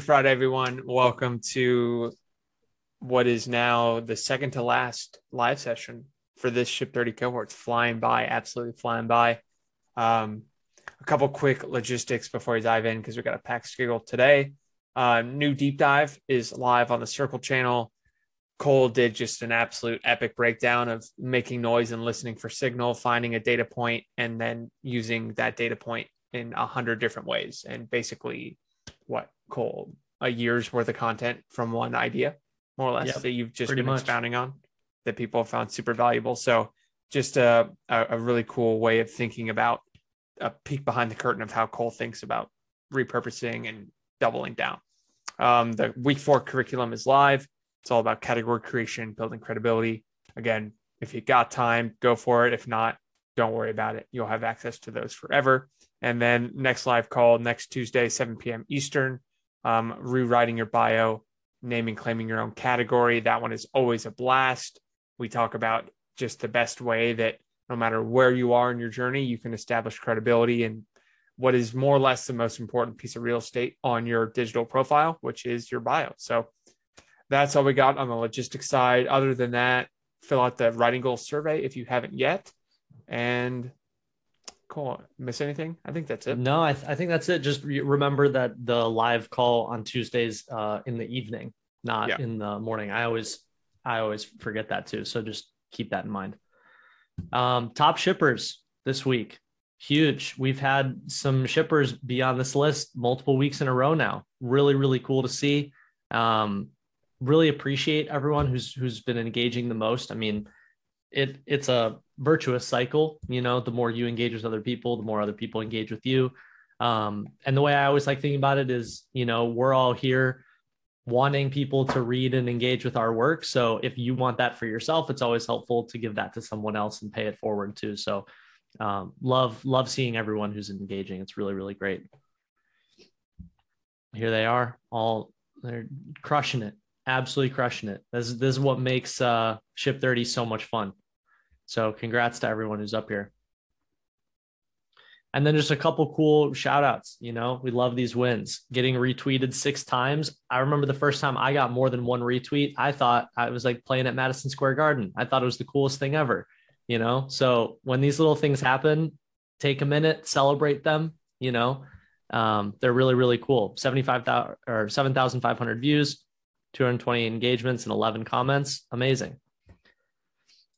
Friday, everyone. Welcome to what is now the second to last live session for this Ship 30 cohort. It's flying by, absolutely flying by. Um, a couple quick logistics before we dive in because we got a packed schedule today. Uh, new deep dive is live on the Circle channel. Cole did just an absolute epic breakdown of making noise and listening for signal, finding a data point, and then using that data point in a hundred different ways. And basically, what Cole a year's worth of content from one idea, more or less, yep, that you've just been much. expounding on that people have found super valuable. So just a, a really cool way of thinking about a peek behind the curtain of how Cole thinks about repurposing and doubling down. Um, the week four curriculum is live. It's all about category creation, building credibility. Again, if you got time, go for it. If not, don't worry about it. You'll have access to those forever. And then next live call next Tuesday, 7 p.m. Eastern um, rewriting your bio, naming, claiming your own category. That one is always a blast. We talk about just the best way that no matter where you are in your journey, you can establish credibility and what is more or less the most important piece of real estate on your digital profile, which is your bio. So that's all we got on the logistics side. Other than that, fill out the writing goals survey if you haven't yet. And Cool. Miss anything? I think that's it. No, I, th- I think that's it. Just re- remember that the live call on Tuesdays uh, in the evening, not yeah. in the morning. I always, I always forget that too. So just keep that in mind. Um, top shippers this week, huge. We've had some shippers be on this list multiple weeks in a row now. Really, really cool to see. Um, really appreciate everyone who's who's been engaging the most. I mean, it it's a virtuous cycle you know the more you engage with other people the more other people engage with you. Um, and the way i always like thinking about it is you know we're all here wanting people to read and engage with our work. So if you want that for yourself it's always helpful to give that to someone else and pay it forward too. So um, love love seeing everyone who's engaging. It's really really great. Here they are all they're crushing it absolutely crushing it. This, this is what makes uh, ship 30 so much fun so congrats to everyone who's up here. And then just a couple cool shout outs. You know, we love these wins. Getting retweeted six times. I remember the first time I got more than one retweet, I thought I was like playing at Madison Square Garden. I thought it was the coolest thing ever, you know? So when these little things happen, take a minute, celebrate them, you know? Um, they're really, really cool. 75,000 or 7,500 views, 220 engagements, and 11 comments. Amazing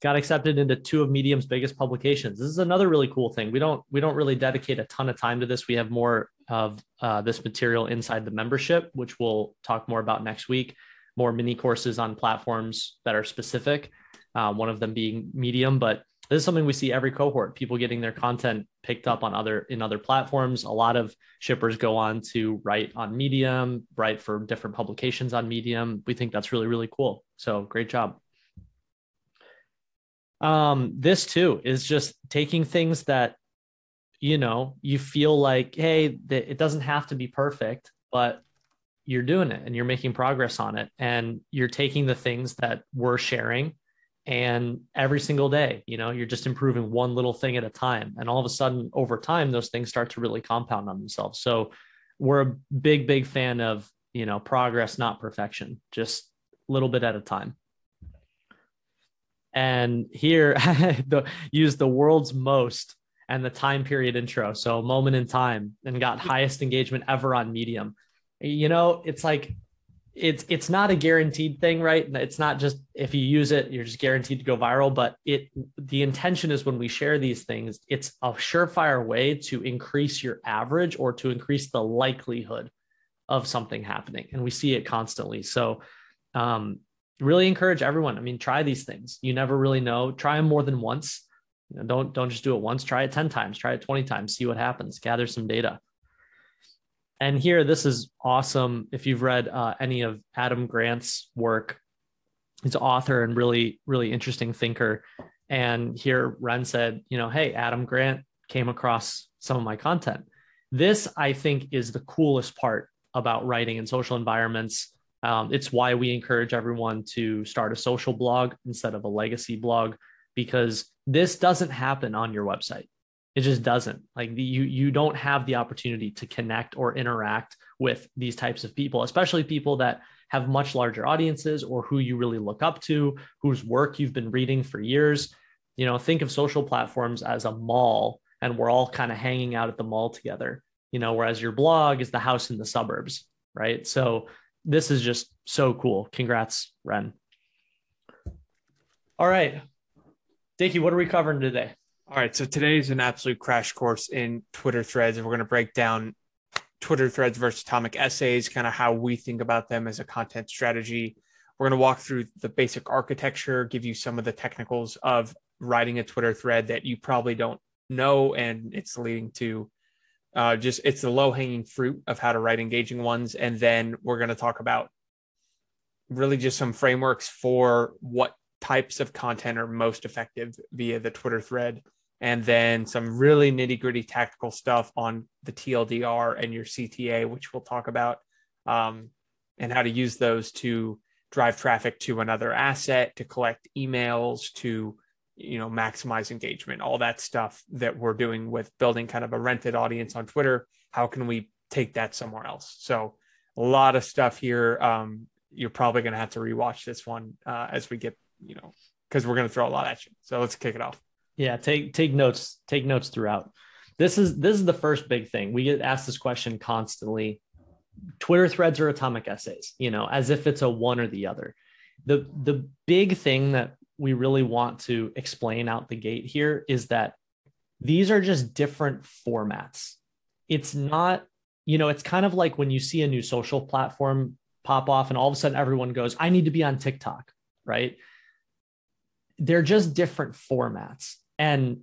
got accepted into two of medium's biggest publications. This is another really cool thing. We don't we don't really dedicate a ton of time to this. We have more of uh, this material inside the membership which we'll talk more about next week. More mini courses on platforms that are specific uh, one of them being medium but this is something we see every cohort people getting their content picked up on other in other platforms. A lot of shippers go on to write on medium write for different publications on medium. We think that's really really cool. So great job um this too is just taking things that you know you feel like hey it doesn't have to be perfect but you're doing it and you're making progress on it and you're taking the things that we're sharing and every single day you know you're just improving one little thing at a time. And all of a sudden over time those things start to really compound on themselves. So we're a big big fan of you know progress not perfection just a little bit at a time and here, the, use the world's most and the time period intro. So moment in time and got highest engagement ever on Medium. You know, it's like it's it's not a guaranteed thing, right? It's not just if you use it, you're just guaranteed to go viral. But it the intention is when we share these things, it's a surefire way to increase your average or to increase the likelihood of something happening. And we see it constantly. So um, really encourage everyone. I mean, try these things. You never really know. Try them more than once. You know, don't don't just do it once. Try it 10 times, try it 20 times, see what happens, gather some data. And here, this is awesome. If you've read uh, any of Adam Grant's work, he's an author and really, really interesting thinker. And here, Ren said, you know, hey, Adam Grant came across some of my content. This, I think, is the coolest part about writing in social environments um, it's why we encourage everyone to start a social blog instead of a legacy blog, because this doesn't happen on your website. It just doesn't. Like you you don't have the opportunity to connect or interact with these types of people, especially people that have much larger audiences or who you really look up to, whose work you've been reading for years. You know, think of social platforms as a mall and we're all kind of hanging out at the mall together, you know, whereas your blog is the house in the suburbs, right? So this is just so cool. Congrats, Ren. All right. Dickie, what are we covering today? All right. So today is an absolute crash course in Twitter threads, and we're going to break down Twitter threads versus atomic essays, kind of how we think about them as a content strategy. We're going to walk through the basic architecture, give you some of the technicals of writing a Twitter thread that you probably don't know, and it's leading to uh, just it's the low hanging fruit of how to write engaging ones. And then we're going to talk about really just some frameworks for what types of content are most effective via the Twitter thread and then some really nitty gritty tactical stuff on the TLDR and your CTA, which we'll talk about, um, and how to use those to drive traffic to another asset, to collect emails, to you know maximize engagement, all that stuff that we're doing with building kind of a rented audience on Twitter. How can we take that somewhere else? So a lot of stuff here. Um, you're probably going to have to rewatch this one uh, as we get you know because we're going to throw a lot at you. So let's kick it off. Yeah, take take notes, take notes throughout. This is this is the first big thing. We get asked this question constantly. Twitter threads or atomic essays, you know, as if it's a one or the other. The the big thing that we really want to explain out the gate here is that these are just different formats. It's not, you know, it's kind of like when you see a new social platform pop off and all of a sudden everyone goes, I need to be on TikTok, right? They're just different formats. And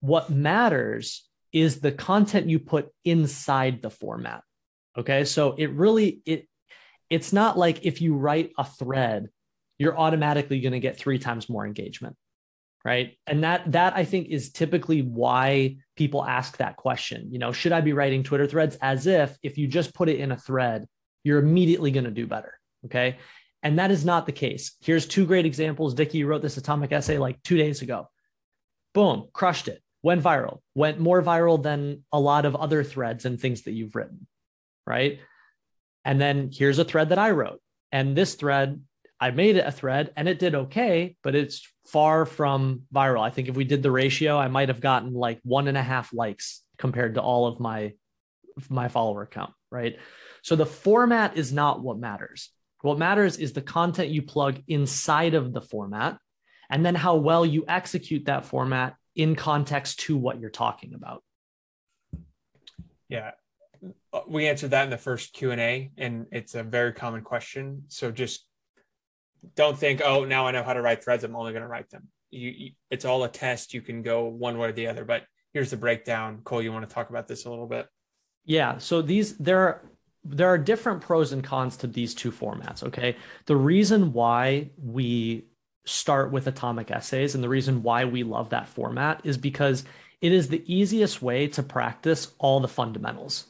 what matters is the content you put inside the format. Okay. So it really, it, it's not like if you write a thread, you're automatically going to get three times more engagement. Right. And that, that I think is typically why people ask that question. You know, should I be writing Twitter threads as if if you just put it in a thread, you're immediately going to do better. Okay. And that is not the case. Here's two great examples. Dickie, wrote this atomic essay like two days ago boom, crushed it, went viral, went more viral than a lot of other threads and things that you've written, right? And then here's a thread that I wrote. And this thread, I made it a thread and it did okay, but it's far from viral. I think if we did the ratio, I might have gotten like one and a half likes compared to all of my my follower count, right? So the format is not what matters. What matters is the content you plug inside of the format and then how well you execute that format in context to what you're talking about. Yeah, uh, we answered that in the first Q and A, and it's a very common question. So just don't think, oh, now I know how to write threads. I'm only going to write them. You, you, it's all a test. You can go one way or the other. But here's the breakdown. Cole, you want to talk about this a little bit? Yeah. So these there are there are different pros and cons to these two formats. Okay. The reason why we start with atomic essays. And the reason why we love that format is because it is the easiest way to practice all the fundamentals.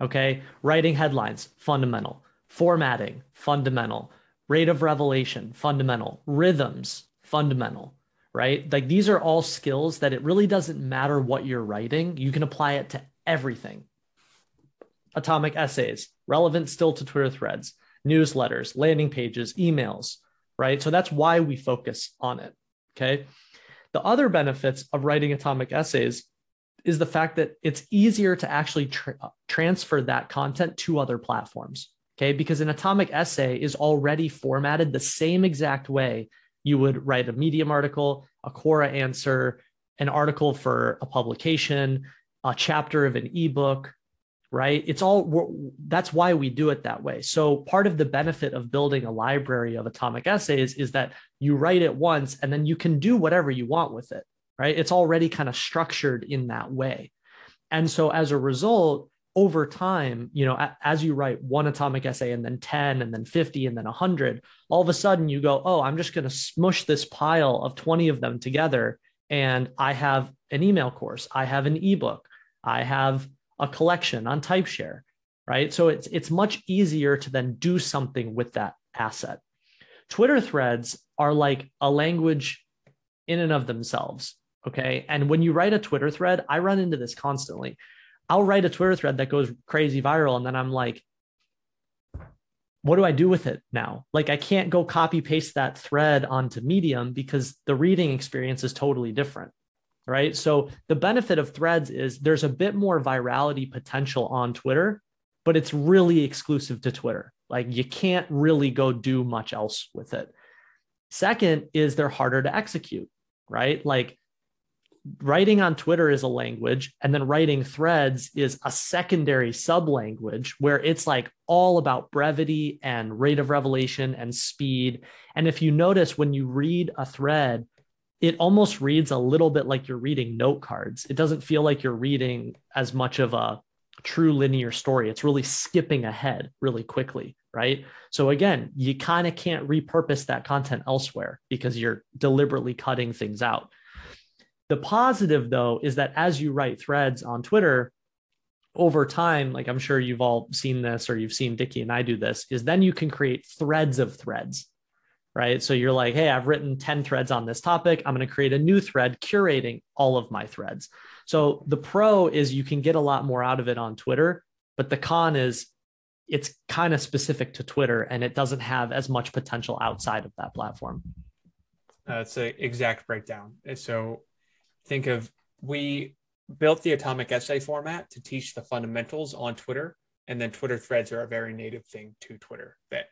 Okay. Writing headlines, fundamental. Formatting, fundamental. Rate of revelation, fundamental. Rhythms, fundamental. Right. Like these are all skills that it really doesn't matter what you're writing. You can apply it to everything. Atomic essays, relevant still to Twitter threads, newsletters, landing pages, emails, right? So that's why we focus on it. Okay. The other benefits of writing atomic essays is the fact that it's easier to actually tra- transfer that content to other platforms. Okay. Because an atomic essay is already formatted the same exact way you would write a Medium article, a Quora answer, an article for a publication, a chapter of an ebook, right? It's all that's why we do it that way. So part of the benefit of building a library of atomic essays is that you write it once and then you can do whatever you want with it, right? It's already kind of structured in that way. And so as a result, over time, you know, as you write one atomic essay and then 10 and then 50 and then 100, all of a sudden you go, "Oh, I'm just going to smush this pile of 20 of them together and I have an email course, I have an ebook, I have a collection on Typeshare, right? So it's it's much easier to then do something with that asset. Twitter threads are like a language in and of themselves. Okay. And when you write a Twitter thread, I run into this constantly. I'll write a Twitter thread that goes crazy viral. And then I'm like, what do I do with it now? Like, I can't go copy paste that thread onto Medium because the reading experience is totally different. Right. So, the benefit of threads is there's a bit more virality potential on Twitter, but it's really exclusive to Twitter. Like, you can't really go do much else with it. Second is they're harder to execute, right? Like, writing on Twitter is a language, and then writing threads is a secondary sub language where it's like all about brevity and rate of revelation and speed. And if you notice when you read a thread, it almost reads a little bit like you're reading note cards. It doesn't feel like you're reading as much of a true linear story. It's really skipping ahead really quickly, right? So again, you kind of can't repurpose that content elsewhere because you're deliberately cutting things out. The positive, though, is that as you write threads on Twitter, over time, like I'm sure you've all seen this or you've seen Dickie and I do this, is then you can create threads of threads, right? So you're like, hey, I've written 10 threads on this topic. I'm going to create a new thread curating all of my threads. So the pro is you can get a lot more out of it on Twitter, but the con is it's kind of specific to Twitter and it doesn't have as much potential outside of that platform. That's an exact breakdown. So think of we built the atomic essay format to teach the fundamentals on Twitter. And then Twitter threads are a very native thing to Twitter that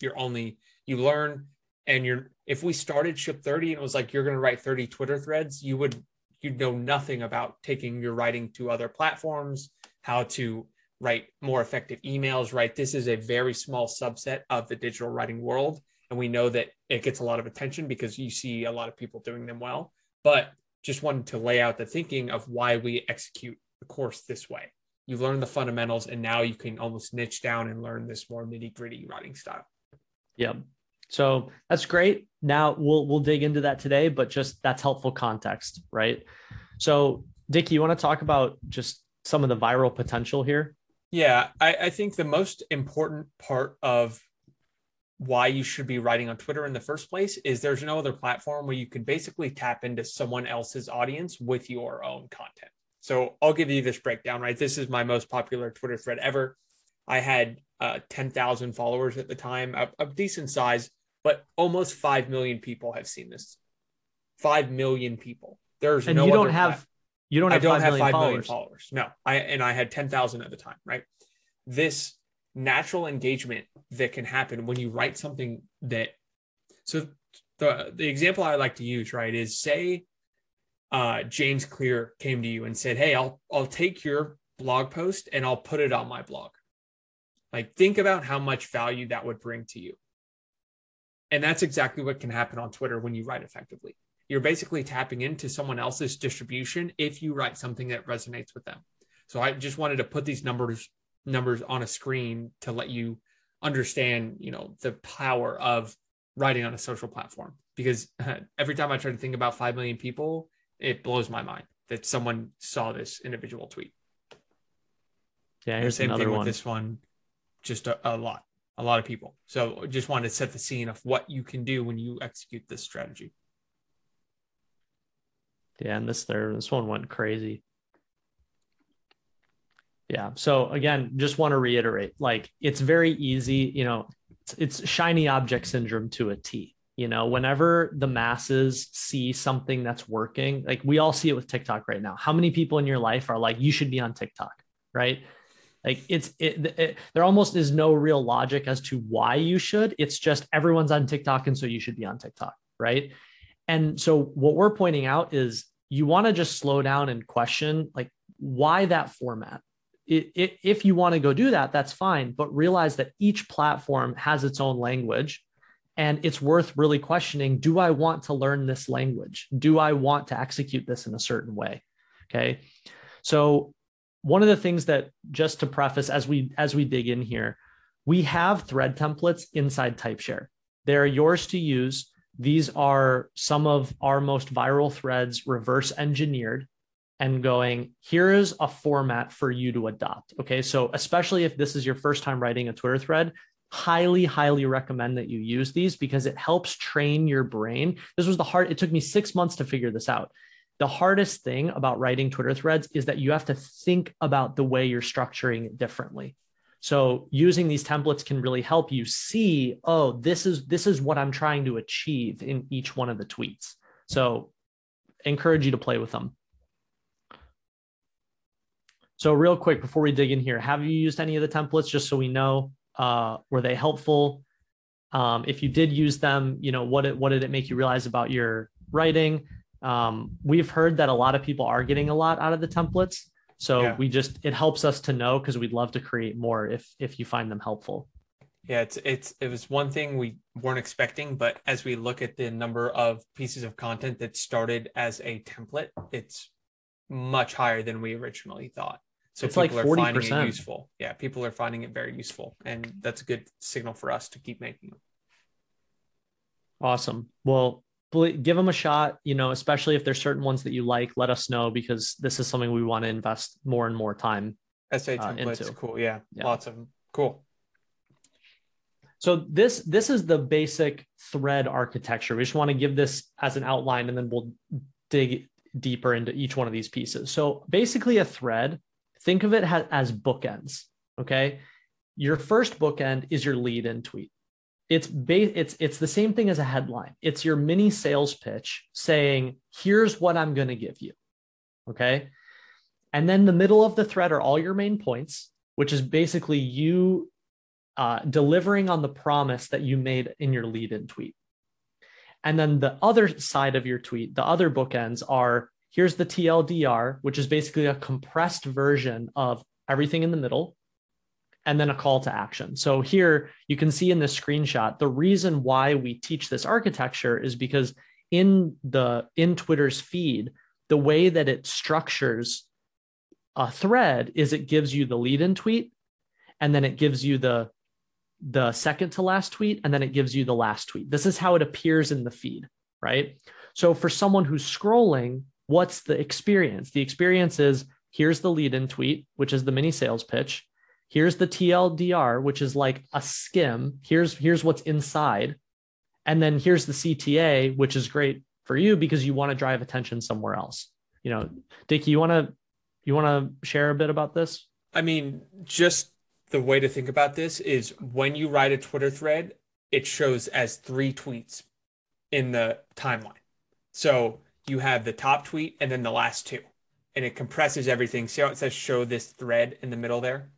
you're only, you learn and you're, if we started ship 30 and it was like, you're going to write 30 Twitter threads, you would, you'd know nothing about taking your writing to other platforms, how to write more effective emails, right? This is a very small subset of the digital writing world. And we know that it gets a lot of attention because you see a lot of people doing them well. But just wanted to lay out the thinking of why we execute the course this way. You've learned the fundamentals, and now you can almost niche down and learn this more nitty gritty writing style. Yeah. So that's great. Now we'll we'll dig into that today, but just that's helpful context, right? So, Dick, you want to talk about just some of the viral potential here? Yeah, I, I think the most important part of why you should be writing on Twitter in the first place is there's no other platform where you can basically tap into someone else's audience with your own content. So I'll give you this breakdown, right? This is my most popular Twitter thread ever. I had uh, 10,000 followers at the time, a, a decent size, but almost 5 million people have seen this. 5 million people. There's and no you don't have you don't have I don't 5 have million 5 followers. million followers. No. I and I had 10,000 at the time, right? This natural engagement that can happen when you write something that so the the example I like to use right is say uh, James Clear came to you and said, "Hey, I'll I'll take your blog post and I'll put it on my blog." Like think about how much value that would bring to you. And that's exactly what can happen on Twitter when you write effectively. You're basically tapping into someone else's distribution if you write something that resonates with them. So I just wanted to put these numbers numbers on a screen to let you understand, you know, the power of writing on a social platform. Because every time I try to think about 5 million people, it blows my mind that someone saw this individual tweet. Yeah, And here's same another thing one. with this one, just a, a lot, a lot of people. So just wanted to set the scene of what you can do when you execute this strategy. Yeah, and this there, this one went crazy. Yeah. So again, just want to reiterate, like it's very easy, you know, it's, it's shiny object syndrome to a T. You know, whenever the masses see something that's working, like we all see it with TikTok right now. How many people in your life are like, you should be on TikTok, right? Like it's it, it, there almost is no real logic as to why you should. It's just everyone's on TikTok and so you should be on TikTok, right? And so what we're pointing out is you want to just slow down and question like why that format. It, it, if you want to go do that, that's fine, but realize that each platform has its own language and it's worth really questioning do I want to learn this language? Do I want to execute this in a certain way? Okay. So one of the things that just to preface as we as we dig in here, we have thread templates inside TypeShare. They're yours to use. These are some of our most viral threads reverse engineered and going, here is a format for you to adopt. Okay. So, especially if this is your first time writing a Twitter thread, highly, highly recommend that you use these because it helps train your brain. This was the hard, it took me six months to figure this out. the hardest thing about writing Twitter threads is that you have to think about the way you're structuring it differently. So using these templates can really help you see, oh, this is this is what I'm trying to achieve in each one of the tweets. So encourage you to play with them. So real quick before we dig in here, have you used any of the templates just so we know uh, were they helpful? Um, if you did use them, you know what it, what did it make you realize about your writing? Um, we've heard that a lot of people are getting a lot out of the templates, so yeah. we just it helps us to know because we'd love to create more if if you find them helpful. Yeah, it's it's it was one thing we weren't expecting, but as we look at the number of pieces of content that started as a template, it's much higher than we originally thought. So it's people like 40%. are finding it useful. Yeah, people are finding it very useful, and that's a good signal for us to keep making them. Awesome. Well, give them a shot. You know, especially if there's certain ones that you like, let us know because this is something we want to invest more and more time. SA templates, uh, cool. Yeah, yeah, lots of them. Cool. So this this is the basic thread architecture. We just want to give this as an outline, and then we'll dig deeper into each one of these pieces. So basically, a thread think of it as bookends. Okay. Your first bookend is your lead in tweet. It's ba- it's it's the same thing as a headline. It's your mini sales pitch saying, "Here's what I'm going to give you." Okay? And then the middle of the thread are all your main points, which is basically you uh, delivering on the promise that you made in your lead in tweet. And then the other side of your tweet, the other bookends are Here's the TLDR, which is basically a compressed version of everything in the middle, and then a call to action. So here you can see in this screenshot, the reason why we teach this architecture is because in the in Twitter's feed, the way that it structures a thread is it gives you the lead in tweet and then it gives you the the second to last tweet and then it gives you the last tweet. This is how it appears in the feed, right? So for someone who's scrolling, what's the experience? The experience is here's the lead in tweet, which is the mini sales pitch. Here's the TLDR, which is like a skim. Here's here's what's inside. And then here's the CTA, which is great for you because you want to drive attention somewhere else. You know, Dickie, you want to you want to share a bit about this? I mean, just the way to think about this is when you write a Twitter thread, it shows as three tweets in the timeline. So you have the top tweet and then the last two, and it compresses everything. See how it says show this thread in the middle there?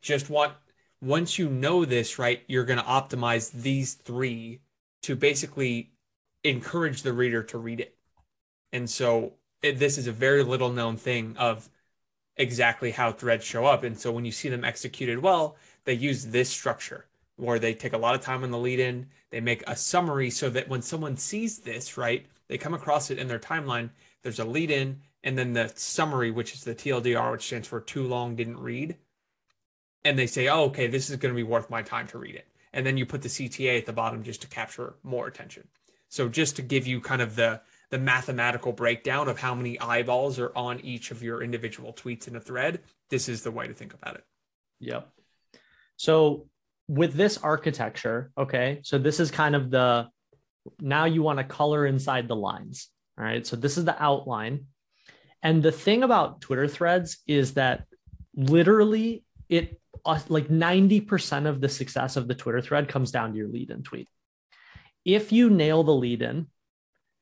Just want once you know this, right, you're going to optimize these three to basically encourage the reader to read it. And so it, this is a very little known thing of exactly how threads show up. And so when you see them executed well, they use this structure where they take a lot of time on the lead in, they make a summary so that when someone sees this, right, they come across it in their timeline. There's a lead in and then the summary, which is the TLDR, which stands for too long didn't read. And they say, oh, okay, this is going to be worth my time to read it. And then you put the CTA at the bottom just to capture more attention. So just to give you kind of the the mathematical breakdown of how many eyeballs are on each of your individual tweets in a thread, this is the way to think about it. Yep. So with this architecture, okay, so this is kind of the now you want to color inside the lines. All right. So this is the outline. And the thing about Twitter threads is that literally it uh, like 90% of the success of the Twitter thread comes down to your lead in tweet. If you nail the lead in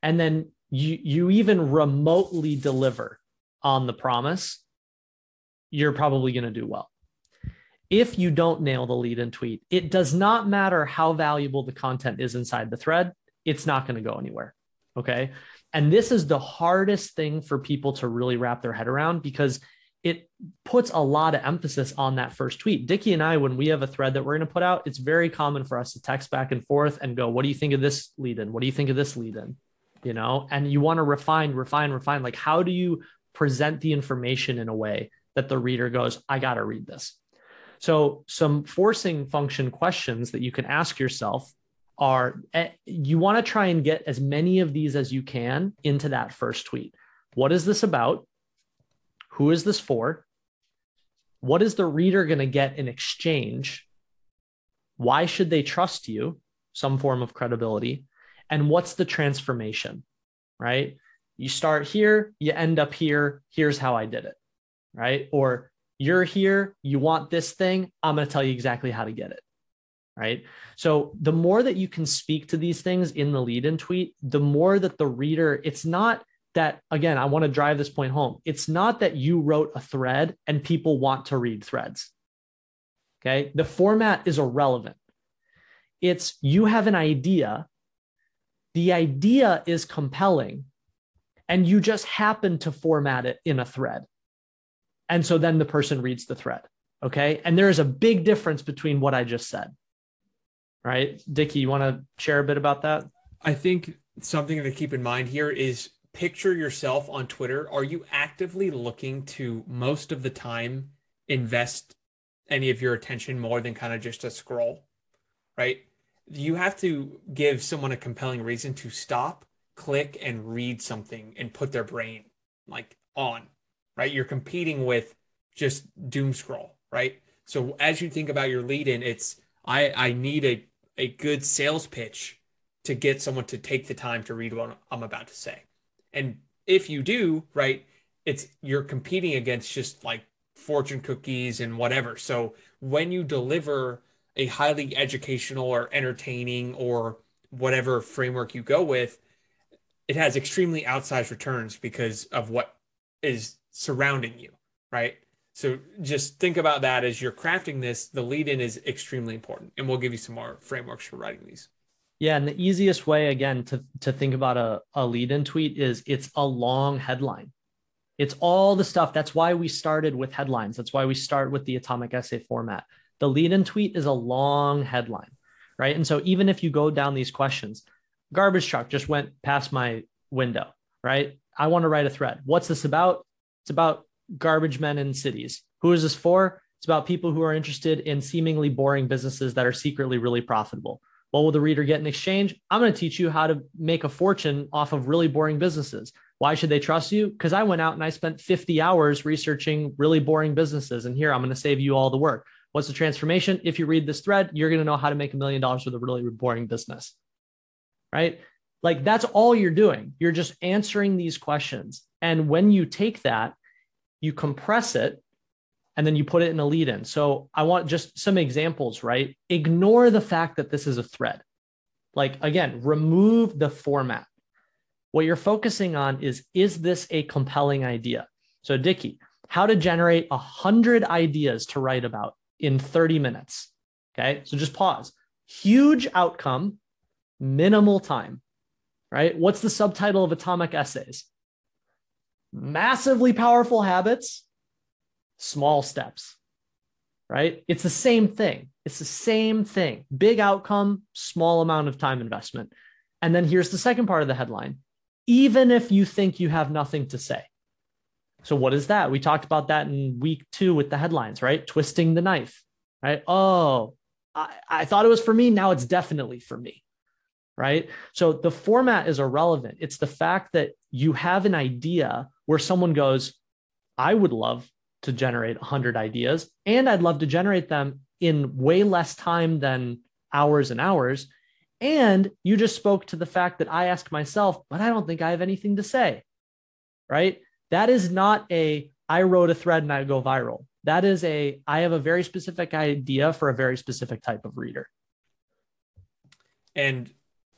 and then you, you even remotely deliver on the promise, you're probably going to do well. If you don't nail the lead in tweet, it does not matter how valuable the content is inside the thread it's not going to go anywhere. Okay. And this is the hardest thing for people to really wrap their head around because it puts a lot of emphasis on that first tweet. Dickie and I, when we have a thread that we're going to put out, it's very common for us to text back and forth and go, What do you think of this lead in? What do you think of this lead in? You know, and you want to refine, refine, refine. Like, how do you present the information in a way that the reader goes, I got to read this? So, some forcing function questions that you can ask yourself are eh, you want to try and get as many of these as you can into that first tweet. What is this about? Who is this for? What is the reader going to get in exchange? Why should they trust you? Some form of credibility. And what's the transformation, right? you start here, you end up here. Here's how I did it. Right. Or you're here, you want this thing. I'm going to tell you exactly how to get it. Right. So the more that you can speak to these things in the lead in tweet, the more that the reader, it's not that, again, I want to drive this point home. It's not that you wrote a thread and people want to read threads. Okay. The format is irrelevant. It's you have an idea. The idea is compelling and you just happen to format it in a thread. And so then the person reads the thread. Okay. And there is a big difference between what I just said. Right. Dickie, you want to share a bit about that? I think something to keep in mind here is picture yourself on Twitter. Are you actively looking to most of the time invest any of your attention more than kind of just a scroll? Right. You have to give someone a compelling reason to stop, click, and read something and put their brain like on right? You're competing with just doom scroll, right? So as you think about your lead in, it's I I need a a good sales pitch to get someone to take the time to read what I'm about to say. And if you do, right, it's you're competing against just like fortune cookies and whatever. So when you deliver a highly educational or entertaining or whatever framework you go with, it has extremely outsized returns because of what is surrounding you, right? So just think about that as you're crafting this. The lead in is extremely important, and we'll give you some more frameworks for writing these. Yeah, and the easiest way again to to think about a, a lead in tweet is it's a long headline. It's all the stuff. That's why we started with headlines. That's why we start with the atomic essay format. The lead in tweet is a long headline, right? And so even if you go down these questions, garbage truck just went past my window, right? I want to write a thread. What's this about? It's about garbage men in cities. Who is this for? It's about people who are interested in seemingly boring businesses that are secretly really profitable. What will the reader get in exchange? I'm going to teach you how to make a fortune off of really boring businesses. Why should they trust you? Because I went out and I spent 50 hours researching really boring businesses. And here I'm going to save you all the work. What's the transformation? If you read this thread, you're going to know how to make a million dollars with a really boring business. Right? Like that's all you're doing. You're just answering these questions. And when you take that, you compress it and then you put it in a lead in. So I want just some examples, right? Ignore the fact that this is a thread. Like again, remove the format. What you're focusing on is is this a compelling idea? So Dickie, how to generate a hundred ideas to write about in 30 minutes. Okay. So just pause. Huge outcome, minimal time right? What's the subtitle of Atomic Essays? Massively powerful habits, small steps, right? It's the same thing. It's the same thing. Big outcome, small amount of time investment. And then here's the second part of the headline even if you think you have nothing to say. So, what is that? We talked about that in week two with the headlines, right? Twisting the knife, right? Oh, I, I thought it was for me. Now it's definitely for me right? So the format is irrelevant. It's the fact that you have an idea where someone goes, I would love to generate 100 ideas and I'd love to generate them in way less time than hours and hours. And you just spoke to the fact that I ask myself, but I don't think I have anything to say, right? That is not a, I wrote a thread and I go viral. That is a, I have a very specific idea for a very specific type of reader. And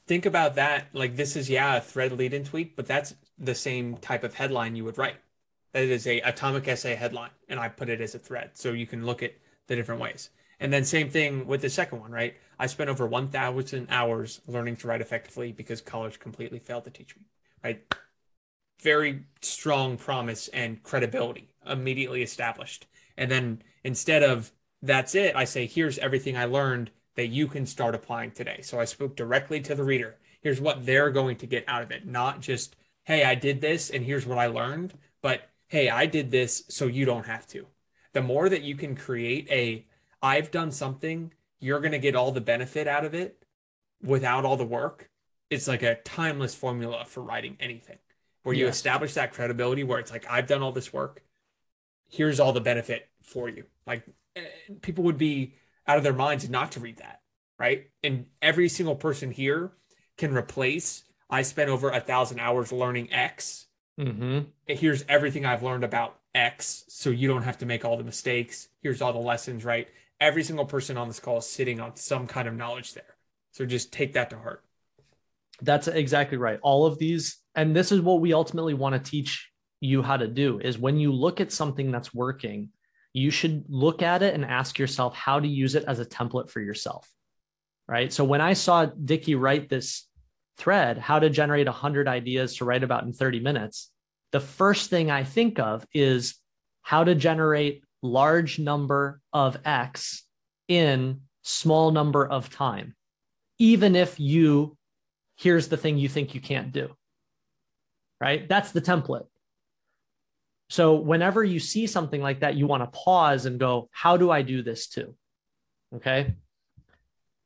think about that. Like this is yeah a thread lead in tweet, but that's the same type of headline you would write. That is a atomic essay headline, and I put it as a thread, so you can look at the different ways. And then same thing with the second one, right? I spent over 1,000 hours learning to write effectively because college completely failed to teach me, right? Very strong promise and credibility immediately established. And then instead of that's it, I say, here's everything I learned that you can start applying today. So I spoke directly to the reader. Here's what they're going to get out of it, not just, hey, I did this and here's what I learned, but hey, I did this so you don't have to. The more that you can create a, I've done something, you're going to get all the benefit out of it without all the work. It's like a timeless formula for writing anything where you establish that credibility where it's like, I've done all this work. Here's all the benefit for you. Like eh, people would be out of their minds not to read that, right? And every single person here can replace I spent over a thousand hours learning X Mm-hmm. Here's everything I've learned about X, so you don't have to make all the mistakes. Here's all the lessons, right? Every single person on this call is sitting on some kind of knowledge there. So just take that to heart. That's exactly right. All of these, and this is what we ultimately want to teach you how to do is when you look at something that's working, you should look at it and ask yourself how to use it as a template for yourself. Right. So when I saw Dickie write this thread, how to generate 100 ideas to write about in 30 minutes, the first thing I think of is how to generate large number of X in small number of time, even if you, here's the thing you think you can't do. Right. That's the template. So whenever you see something like that, you want to pause and go, how do I do this too? Okay.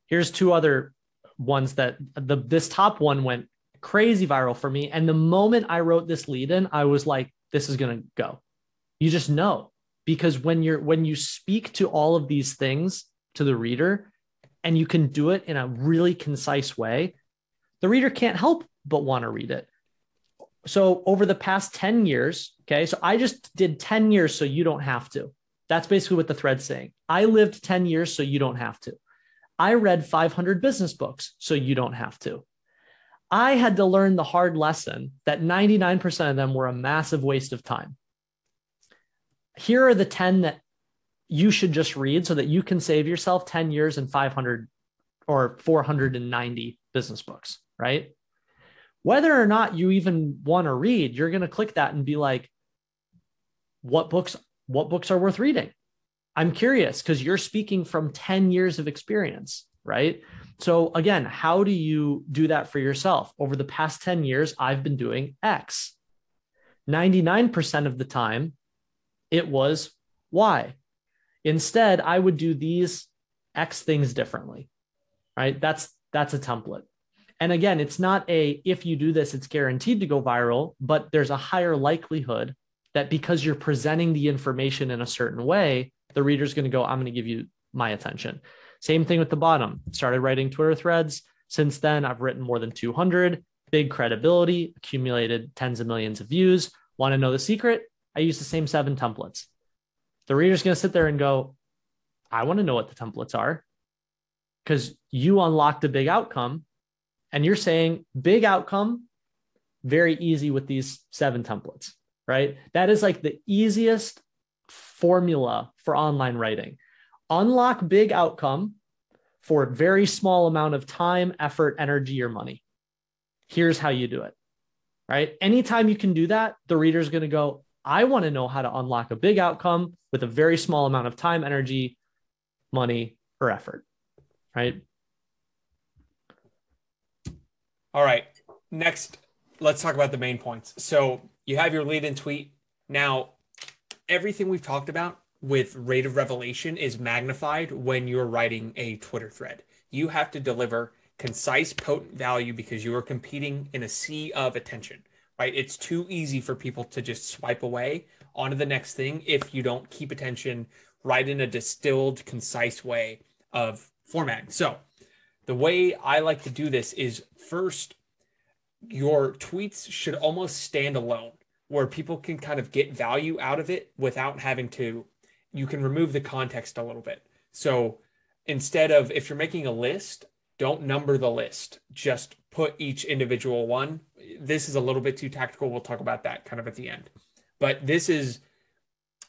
Here's two other ones that the this top one went crazy viral for me. And the moment I wrote this lead in, I was like, this is gonna go. You just know because when you're when you speak to all of these things to the reader and you can do it in a really concise way, the reader can't help but want to read it. So over the past 10 years, okay, so I just did 10 years so you don't have to. That's basically what the thread's saying. I lived 10 years so you don't have to. I read 500 business books so you don't have to. I had to learn the hard lesson that 99% of them were a massive waste of time. Here are the 10 that you should just read so that you can save yourself 10 years and 500 or 490 business books, right? Whether or not you even want to read, you're going to click that and be like, what books, what books are worth reading? I'm curious because you're speaking from 10 years of experience, right? So again, how do you do that for yourself? Over the past 10 years, I've been doing X. 99% of the time, it was Y. Instead, I would do these X things differently, right? That's that's a template. And again, it's not a if you do this, it's guaranteed to go viral, but there's a higher likelihood that because you're presenting the information in a certain way, the reader's going to go, I'm going to give you my attention. Same thing with the bottom. Started writing Twitter threads. Since then, I've written more than 200, big credibility, accumulated tens of millions of views. Want to know the secret? I use the same seven templates. The reader's going to sit there and go, I want to know what the templates are because you unlocked a big outcome and you're saying big outcome, very easy with these seven templates, right? That is like the easiest formula for online writing. Unlock big outcome for a very small amount of time, effort, energy, or money. Here's how you do it, right? Anytime you can do that, the reader is going to go, I want to know how to unlock a big outcome with a very small amount of time, energy, money, or effort, right? All right. Next, let's talk about the main points. So you have your lead in tweet. Now, everything we've talked about with rate of revelation is magnified when you're writing a Twitter thread. You have to deliver concise, potent value because you are competing in a sea of attention, right? It's too easy for people to just swipe away onto the next thing if you don't keep attention right in a distilled, concise way of formatting. So, the way I like to do this is first, your tweets should almost stand alone, where people can kind of get value out of it without having to. You can remove the context a little bit. So instead of if you're making a list, don't number the list. Just put each individual one. This is a little bit too tactical. We'll talk about that kind of at the end. But this is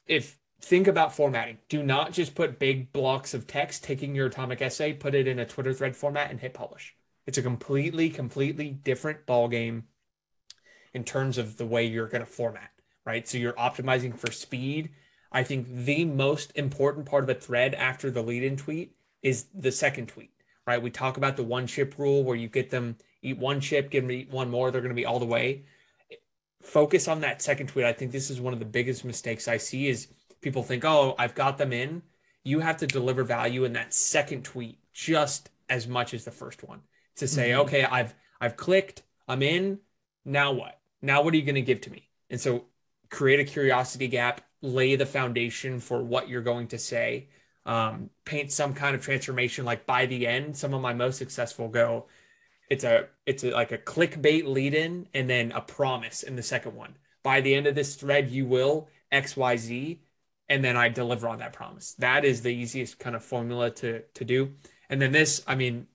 if think about formatting. Do not just put big blocks of text, taking your atomic essay, put it in a Twitter thread format, and hit publish. It's a completely, completely different ball game in terms of the way you're going to format, right? So you're optimizing for speed. I think the most important part of a thread after the lead-in tweet is the second tweet, right? We talk about the one chip rule where you get them eat one chip, give them eat one more, they're going to be all the way. Focus on that second tweet. I think this is one of the biggest mistakes I see is people think, oh, I've got them in. You have to deliver value in that second tweet just as much as the first one to say, mm-hmm. okay, I've I've clicked, I'm in. Now what? Now what are you going to give to me? And so create a curiosity gap, lay the foundation for what you're going to say, um, paint some kind of transformation. Like by the end, some of my most successful go, it's a it's a, like a clickbait lead in and then a promise in the second one by the end of this thread, you will XYZ. And then I deliver on that promise. That is the easiest kind of formula to to do. And then this, I mean,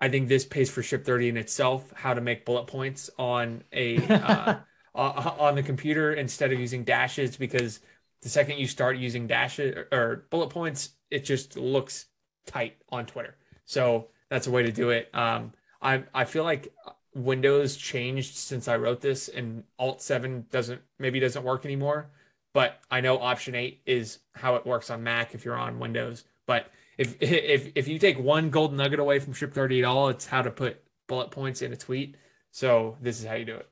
I think this pays for Ship 30 in itself, how to make bullet points on a uh, on the computer instead of using dashes because the second you start using dashes or, or bullet points, it just looks tight on Twitter. So that's a way to do it. Um, I I feel like Windows changed since I wrote this, and Alt seven doesn't maybe doesn't work anymore. But I know Option eight is how it works on Mac if you're on Windows. But if if if you take one gold nugget away from Ship 30 at all, it's how to put bullet points in a tweet. So this is how you do it.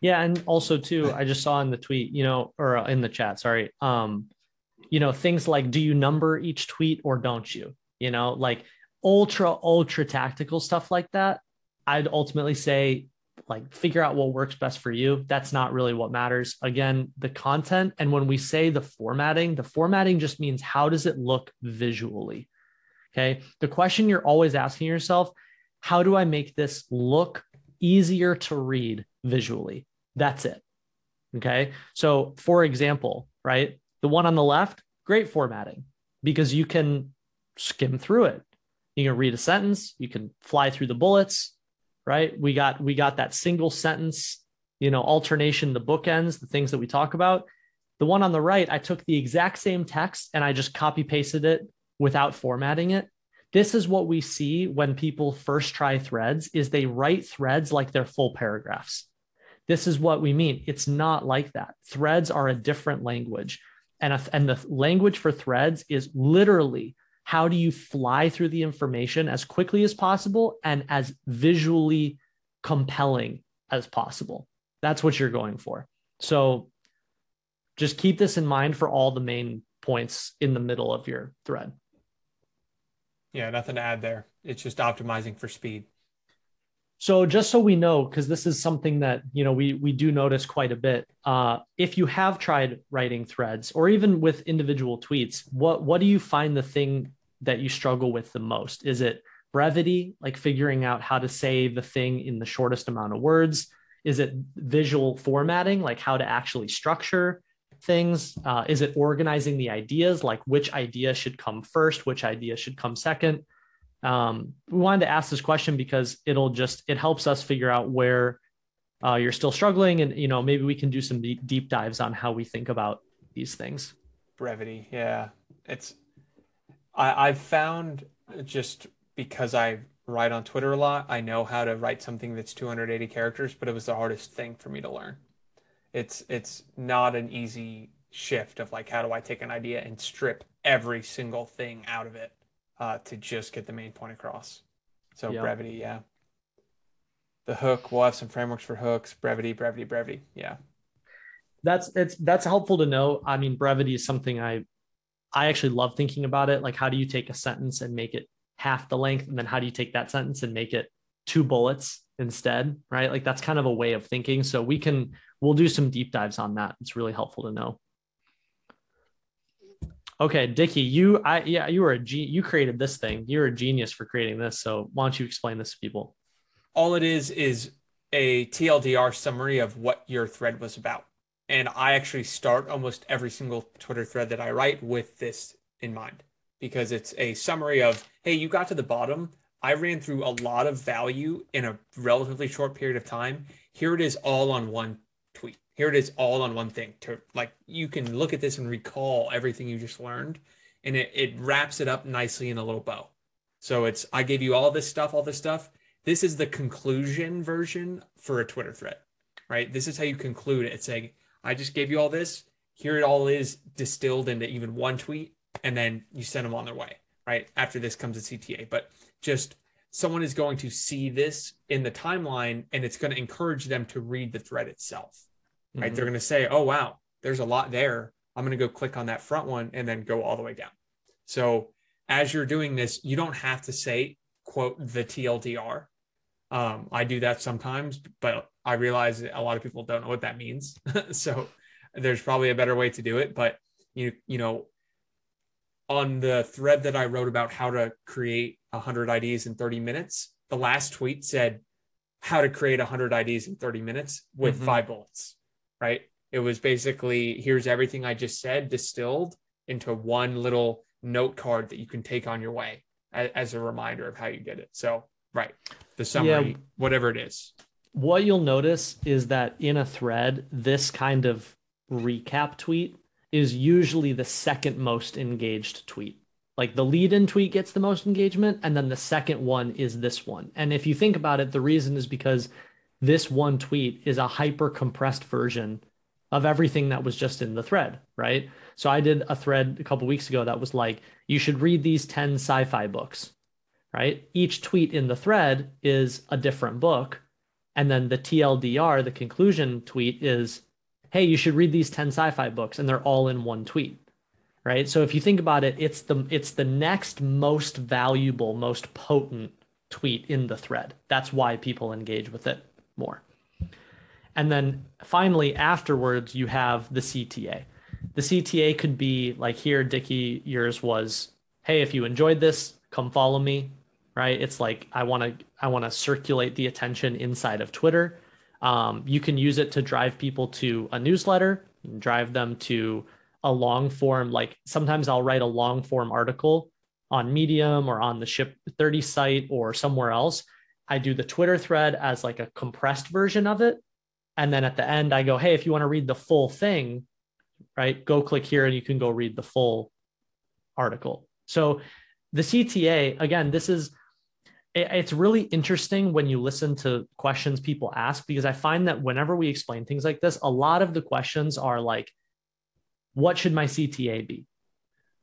Yeah, and also too, I just saw in the tweet, you know, or in the chat, sorry. Um, you know, things like do you number each tweet or don't you? You know, like ultra ultra tactical stuff like that. I'd ultimately say like figure out what works best for you. That's not really what matters. Again, the content and when we say the formatting, the formatting just means how does it look visually? Okay? The question you're always asking yourself, how do I make this look easier to read visually? That's it. Okay? So, for example, right? The one on the left, great formatting because you can skim through it. You can read a sentence, you can fly through the bullets, right? We got we got that single sentence, you know, alternation, the bookends, the things that we talk about. The one on the right, I took the exact same text and I just copy pasted it without formatting it. This is what we see when people first try threads is they write threads like they're full paragraphs. This is what we mean. It's not like that. Threads are a different language. And, a, and the language for threads is literally how do you fly through the information as quickly as possible and as visually compelling as possible? That's what you're going for. So just keep this in mind for all the main points in the middle of your thread. Yeah nothing to add there. It's just optimizing for speed so just so we know, because this is something that you know we we do notice quite a bit. Uh, if you have tried writing threads or even with individual tweets, what what do you find the thing that you struggle with the most? Is it brevity, like figuring out how to say the thing in the shortest amount of words? Is it visual formatting, like how to actually structure things? Uh, is it organizing the ideas, like which idea should come first, which idea should come second? Um, we wanted to ask this question because it'll just it helps us figure out where uh, you're still struggling, and you know maybe we can do some deep, dives on how we think about these things. Brevity, yeah, it's I, I've found just because I write on Twitter a lot, I know how to write something that's 280 characters, but it was the hardest thing for me to learn. It's it's not an easy shift of like how do I take an idea and strip every single thing out of it uh, to just get the main point across. So yep. brevity, yeah. The hook, we'll have some frameworks for hooks, brevity, brevity, brevity. Yeah. That's it's that's helpful to know. I mean, brevity is something I I actually love thinking about it. Like, how do you take a sentence and make it half the length? And then how do you take that sentence and make it two bullets instead? Right. Like, that's kind of a way of thinking. So we can, we'll do some deep dives on that. It's really helpful to know. Okay, Dickie, you, I, yeah, you were a G, you created this thing. You're a genius for creating this. So why don't you explain this to people? All it is is a TLDR summary of what your thread was about. And I actually start almost every single Twitter thread that I write with this in mind because it's a summary of, hey, you got to the bottom. I ran through a lot of value in a relatively short period of time. Here it is all on one. Here it is all on one thing. To like you can look at this and recall everything you just learned and it, it wraps it up nicely in a little bow. So it's I gave you all this stuff, all this stuff. This is the conclusion version for a Twitter thread, right? This is how you conclude it. It's saying, I just gave you all this. Here it all is distilled into even one tweet, and then you send them on their way, right? After this comes a CTA. But just someone is going to see this in the timeline and it's going to encourage them to read the thread itself, right? Mm-hmm. They're going to say, oh, wow, there's a lot there. I'm going to go click on that front one and then go all the way down. So as you're doing this, you don't have to say, quote, the TLDR. Um, I do that sometimes, but I realize a lot of people don't know what that means. so there's probably a better way to do it. But you you know, on the thread that I wrote about how to create 100 IDs in 30 minutes, the last tweet said how to create 100 IDs in 30 minutes with mm-hmm. five bullets, right? It was basically here's everything I just said distilled into one little note card that you can take on your way as, as a reminder of how you did it. So, right, the summary, yeah. whatever it is. What you'll notice is that in a thread, this kind of recap tweet is usually the second most engaged tweet. Like the lead in tweet gets the most engagement, and then the second one is this one. And if you think about it, the reason is because this one tweet is a hyper compressed version of everything that was just in the thread, right? So I did a thread a couple weeks ago that was like, you should read these 10 sci fi books, right? Each tweet in the thread is a different book. And then the TLDR, the conclusion tweet is, hey, you should read these 10 sci-fi books, and they're all in one tweet. Right. So if you think about it, it's the it's the next most valuable, most potent tweet in the thread. That's why people engage with it more. And then finally, afterwards, you have the CTA. The CTA could be like here, Dickie, yours was, hey, if you enjoyed this, come follow me. Right. It's like I want to I want to circulate the attention inside of Twitter. Um, you can use it to drive people to a newsletter, drive them to a long form. Like sometimes I'll write a long form article on Medium or on the Ship 30 site or somewhere else. I do the Twitter thread as like a compressed version of it. And then at the end, I go, hey, if you want to read the full thing, right, go click here and you can go read the full article. So the CTA, again, this is it's really interesting when you listen to questions people ask because I find that whenever we explain things like this, a lot of the questions are like, what should my CTA be?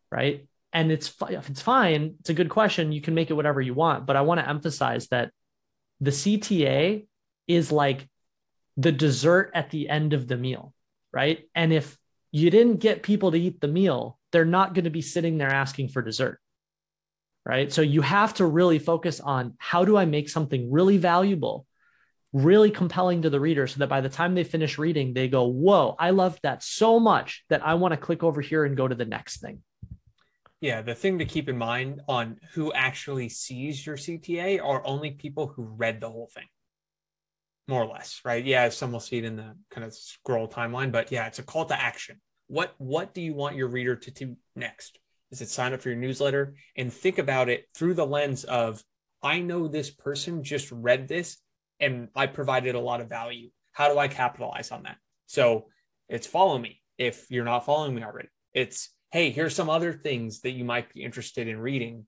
Right. And it's it's fine, it's a good question. You can make it whatever you want. But I want to emphasize that the CTA is like the dessert at the end of the meal. Right. And if you didn't get people to eat the meal, they're not going to be sitting there asking for dessert right? So you have to really focus on how do I make something really valuable, really compelling to the reader so that by the time they finish reading, they go, Whoa, I love that so much that I want to click over here and go to the next thing. Yeah, the thing to keep in mind on who actually sees your CTA are only people who read the whole thing, more or less, right? Yeah, some will see it in the kind of scroll timeline, but yeah, it's a call to action. What what do you want your reader to do next? is it sign up for your newsletter and think about it through the lens of I know this person just read this and I provided a lot of value. How do I capitalize on that? So it's follow me if you're not following me already. It's hey, here's some other things that you might be interested in reading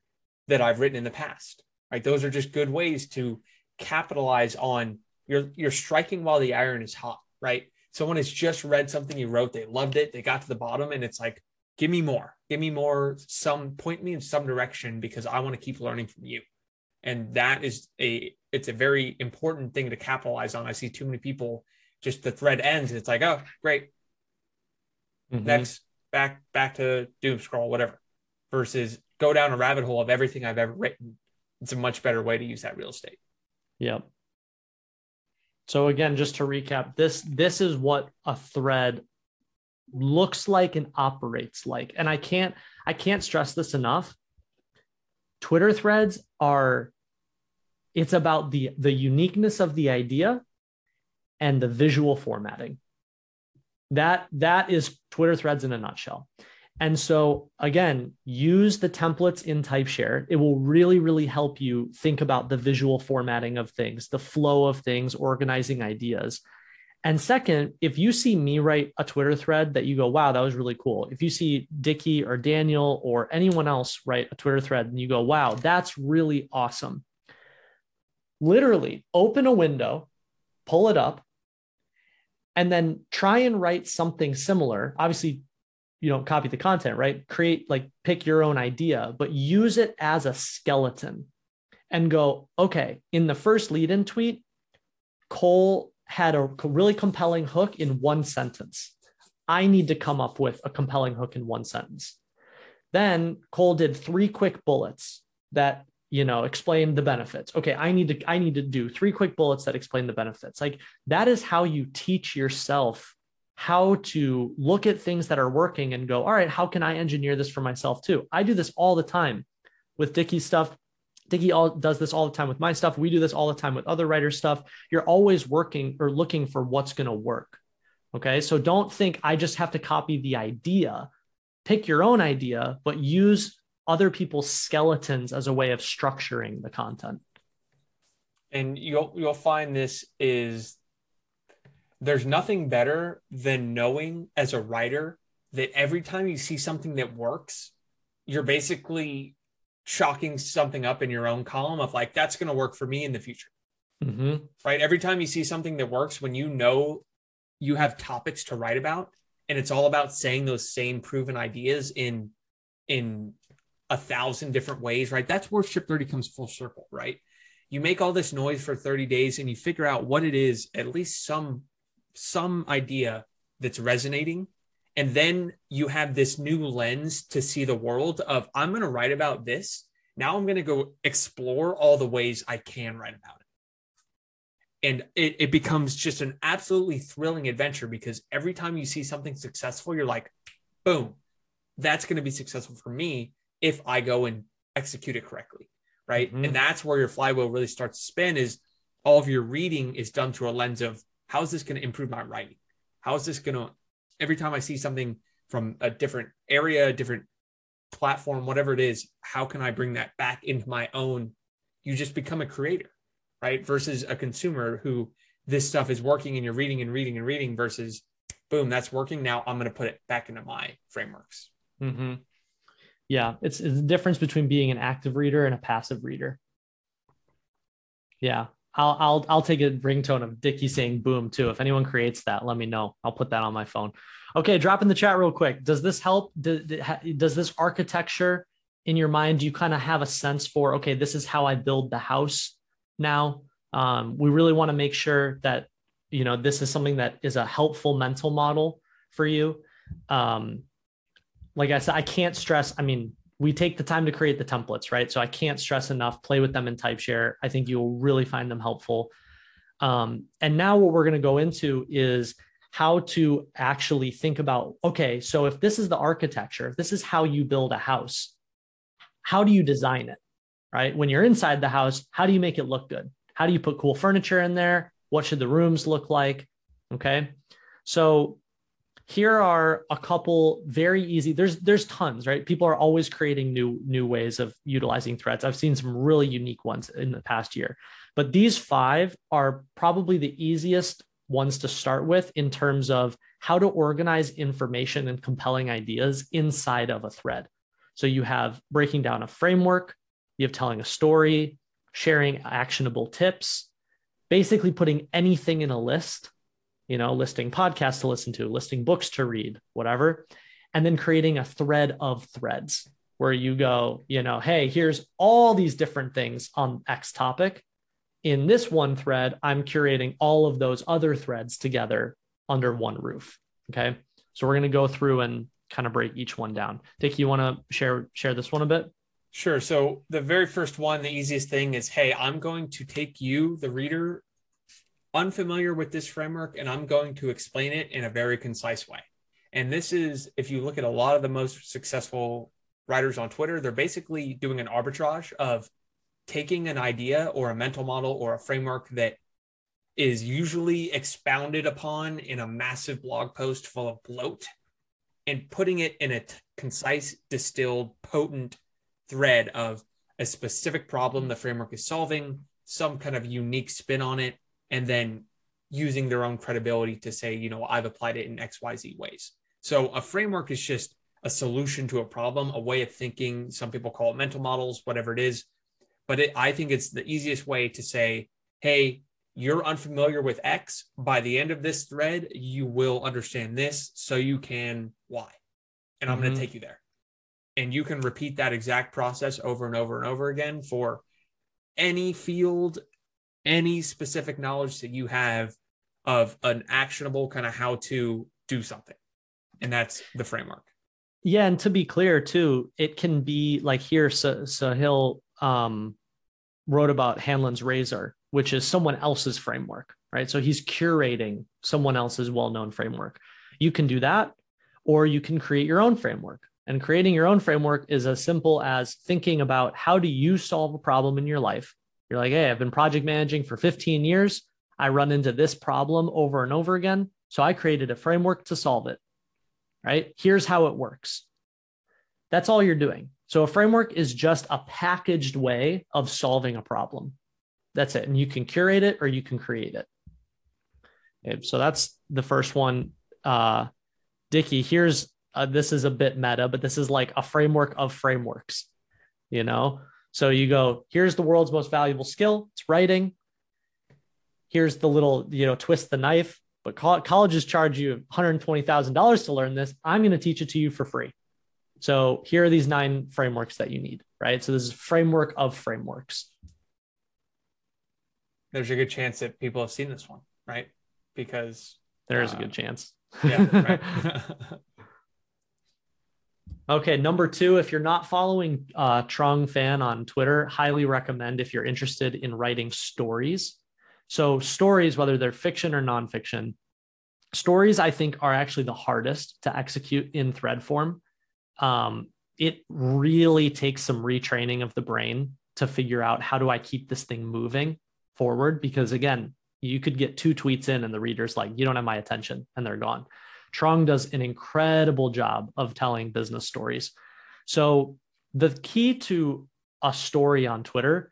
that I've written in the past. Right? Those are just good ways to capitalize on you're you're striking while the iron is hot, right? Someone has just read something you wrote, they loved it, they got to the bottom, and it's like, give me more give me more some point me in some direction because i want to keep learning from you and that is a it's a very important thing to capitalize on i see too many people just the thread ends and it's like oh great mm-hmm. next back back to doom scroll whatever versus go down a rabbit hole of everything i've ever written it's a much better way to use that real estate yep so again just to recap this this is what a thread looks like and operates like. And I can't I can't stress this enough. Twitter threads are it's about the the uniqueness of the idea and the visual formatting. That that is Twitter threads in a nutshell. And so again, use the templates in TypeShare. It will really, really help you think about the visual formatting of things, the flow of things, organizing ideas. And second, if you see me write a Twitter thread that you go, wow, that was really cool. If you see Dickie or Daniel or anyone else write a Twitter thread and you go, wow, that's really awesome. Literally open a window, pull it up, and then try and write something similar. Obviously, you don't copy the content, right? Create, like, pick your own idea, but use it as a skeleton and go, okay, in the first lead in tweet, Cole had a really compelling hook in one sentence. I need to come up with a compelling hook in one sentence. Then Cole did three quick bullets that you know explain the benefits. Okay, I need to I need to do three quick bullets that explain the benefits. Like that is how you teach yourself how to look at things that are working and go, all right, how can I engineer this for myself too? I do this all the time with Dickie stuff. Dickie all does this all the time with my stuff. We do this all the time with other writers' stuff. You're always working or looking for what's going to work, Okay. So don't think I just have to copy the idea. Pick your own idea, but use other people's skeletons as a way of structuring the content. And you'll you'll find this is there's nothing better than knowing as a writer that every time you see something that works, you're basically chalking something up in your own column of like that's going to work for me in the future. Mm-hmm. Right? Every time you see something that works when you know you have topics to write about and it's all about saying those same proven ideas in in a thousand different ways, right? That's where Ship 30 comes full circle, right? You make all this noise for 30 days and you figure out what it is, at least some some idea that's resonating. And then you have this new lens to see the world of I'm going to write about this. Now I'm going to go explore all the ways I can write about it and it, it becomes just an absolutely thrilling adventure because every time you see something successful you're like boom that's going to be successful for me if i go and execute it correctly right mm-hmm. and that's where your flywheel really starts to spin is all of your reading is done through a lens of how is this going to improve my writing how is this going to every time i see something from a different area a different platform whatever it is how can i bring that back into my own you just become a creator right? Versus a consumer who this stuff is working and you're reading and reading and reading versus boom, that's working. Now I'm going to put it back into my frameworks. Mm-hmm. Yeah, it's, it's the difference between being an active reader and a passive reader. Yeah, I'll I'll I'll take a ringtone of Dickie saying boom too. If anyone creates that, let me know. I'll put that on my phone. Okay, drop in the chat real quick. Does this help? Does, does this architecture in your mind? Do you kind of have a sense for okay, this is how I build the house now. Um, we really want to make sure that you know this is something that is a helpful mental model for you. Um, like I said, I can't stress. I mean, we take the time to create the templates, right? So I can't stress enough. Play with them in TypeShare. I think you'll really find them helpful. Um, and now what we're going to go into is how to actually think about okay, so if this is the architecture, if this is how you build a house, how do you design it? right? When you're inside the house, how do you make it look good? How do you put cool furniture in there? What should the rooms look like? Okay. So here are a couple very easy there's there's tons right? People are always creating new new ways of utilizing threads i've seen some really unique ones in the past year. But these five are probably the easiest ones to start with in terms of how to organize information and compelling ideas inside of a thread. So you have breaking down a framework you have telling a story, sharing actionable tips, basically putting anything in a list, you know, listing podcasts to listen to, listing books to read, whatever, and then creating a thread of threads where you go, you know, hey, here's all these different things on X topic. In this one thread, I'm curating all of those other threads together under one roof. Okay. So we're going to go through and kind of break each one down. Dick, you want to share share this one a bit? Sure. So the very first one, the easiest thing is, hey, I'm going to take you, the reader, unfamiliar with this framework, and I'm going to explain it in a very concise way. And this is, if you look at a lot of the most successful writers on Twitter, they're basically doing an arbitrage of taking an idea or a mental model or a framework that is usually expounded upon in a massive blog post full of bloat and putting it in a t- concise, distilled, potent thread of a specific problem the framework is solving, some kind of unique spin on it, and then using their own credibility to say, you know, I've applied it in XYZ ways. So a framework is just a solution to a problem, a way of thinking. Some people call it mental models, whatever it is. But it, I think it's the easiest way to say, hey, you're unfamiliar with X. By the end of this thread, you will understand this so you can Y. And I'm mm-hmm. going to take you there and you can repeat that exact process over and over and over again for any field, any specific knowledge that you have of an actionable kind of how to do something. And that's the framework. Yeah. And to be clear, too, it can be like here, so, Sahil um, wrote about Hanlon's Razor, which is someone else's framework, right? So he's curating someone else's well known framework. You can do that, or you can create your own framework. And creating your own framework is as simple as thinking about how do you solve a problem in your life. You're like, hey, I've been project managing for 15 years. I run into this problem over and over again. So I created a framework to solve it, right? Here's how it works. That's all you're doing. So a framework is just a packaged way of solving a problem. That's it. And you can curate it or you can create it. Okay, so that's the first one. Uh, Dickie, here's uh, this is a bit meta, but this is like a framework of frameworks, you know? So you go, here's the world's most valuable skill, it's writing. Here's the little, you know, twist the knife, but colleges charge you $120,000 to learn this. I'm going to teach it to you for free. So here are these nine frameworks that you need, right? So this is framework of frameworks. There's a good chance that people have seen this one, right? Because there is uh, a good chance. Yeah. Right. Okay, number two, if you're not following uh, Trung Phan on Twitter, highly recommend if you're interested in writing stories. So, stories, whether they're fiction or nonfiction, stories I think are actually the hardest to execute in thread form. Um, it really takes some retraining of the brain to figure out how do I keep this thing moving forward? Because again, you could get two tweets in and the reader's like, you don't have my attention, and they're gone. Trung does an incredible job of telling business stories. So, the key to a story on Twitter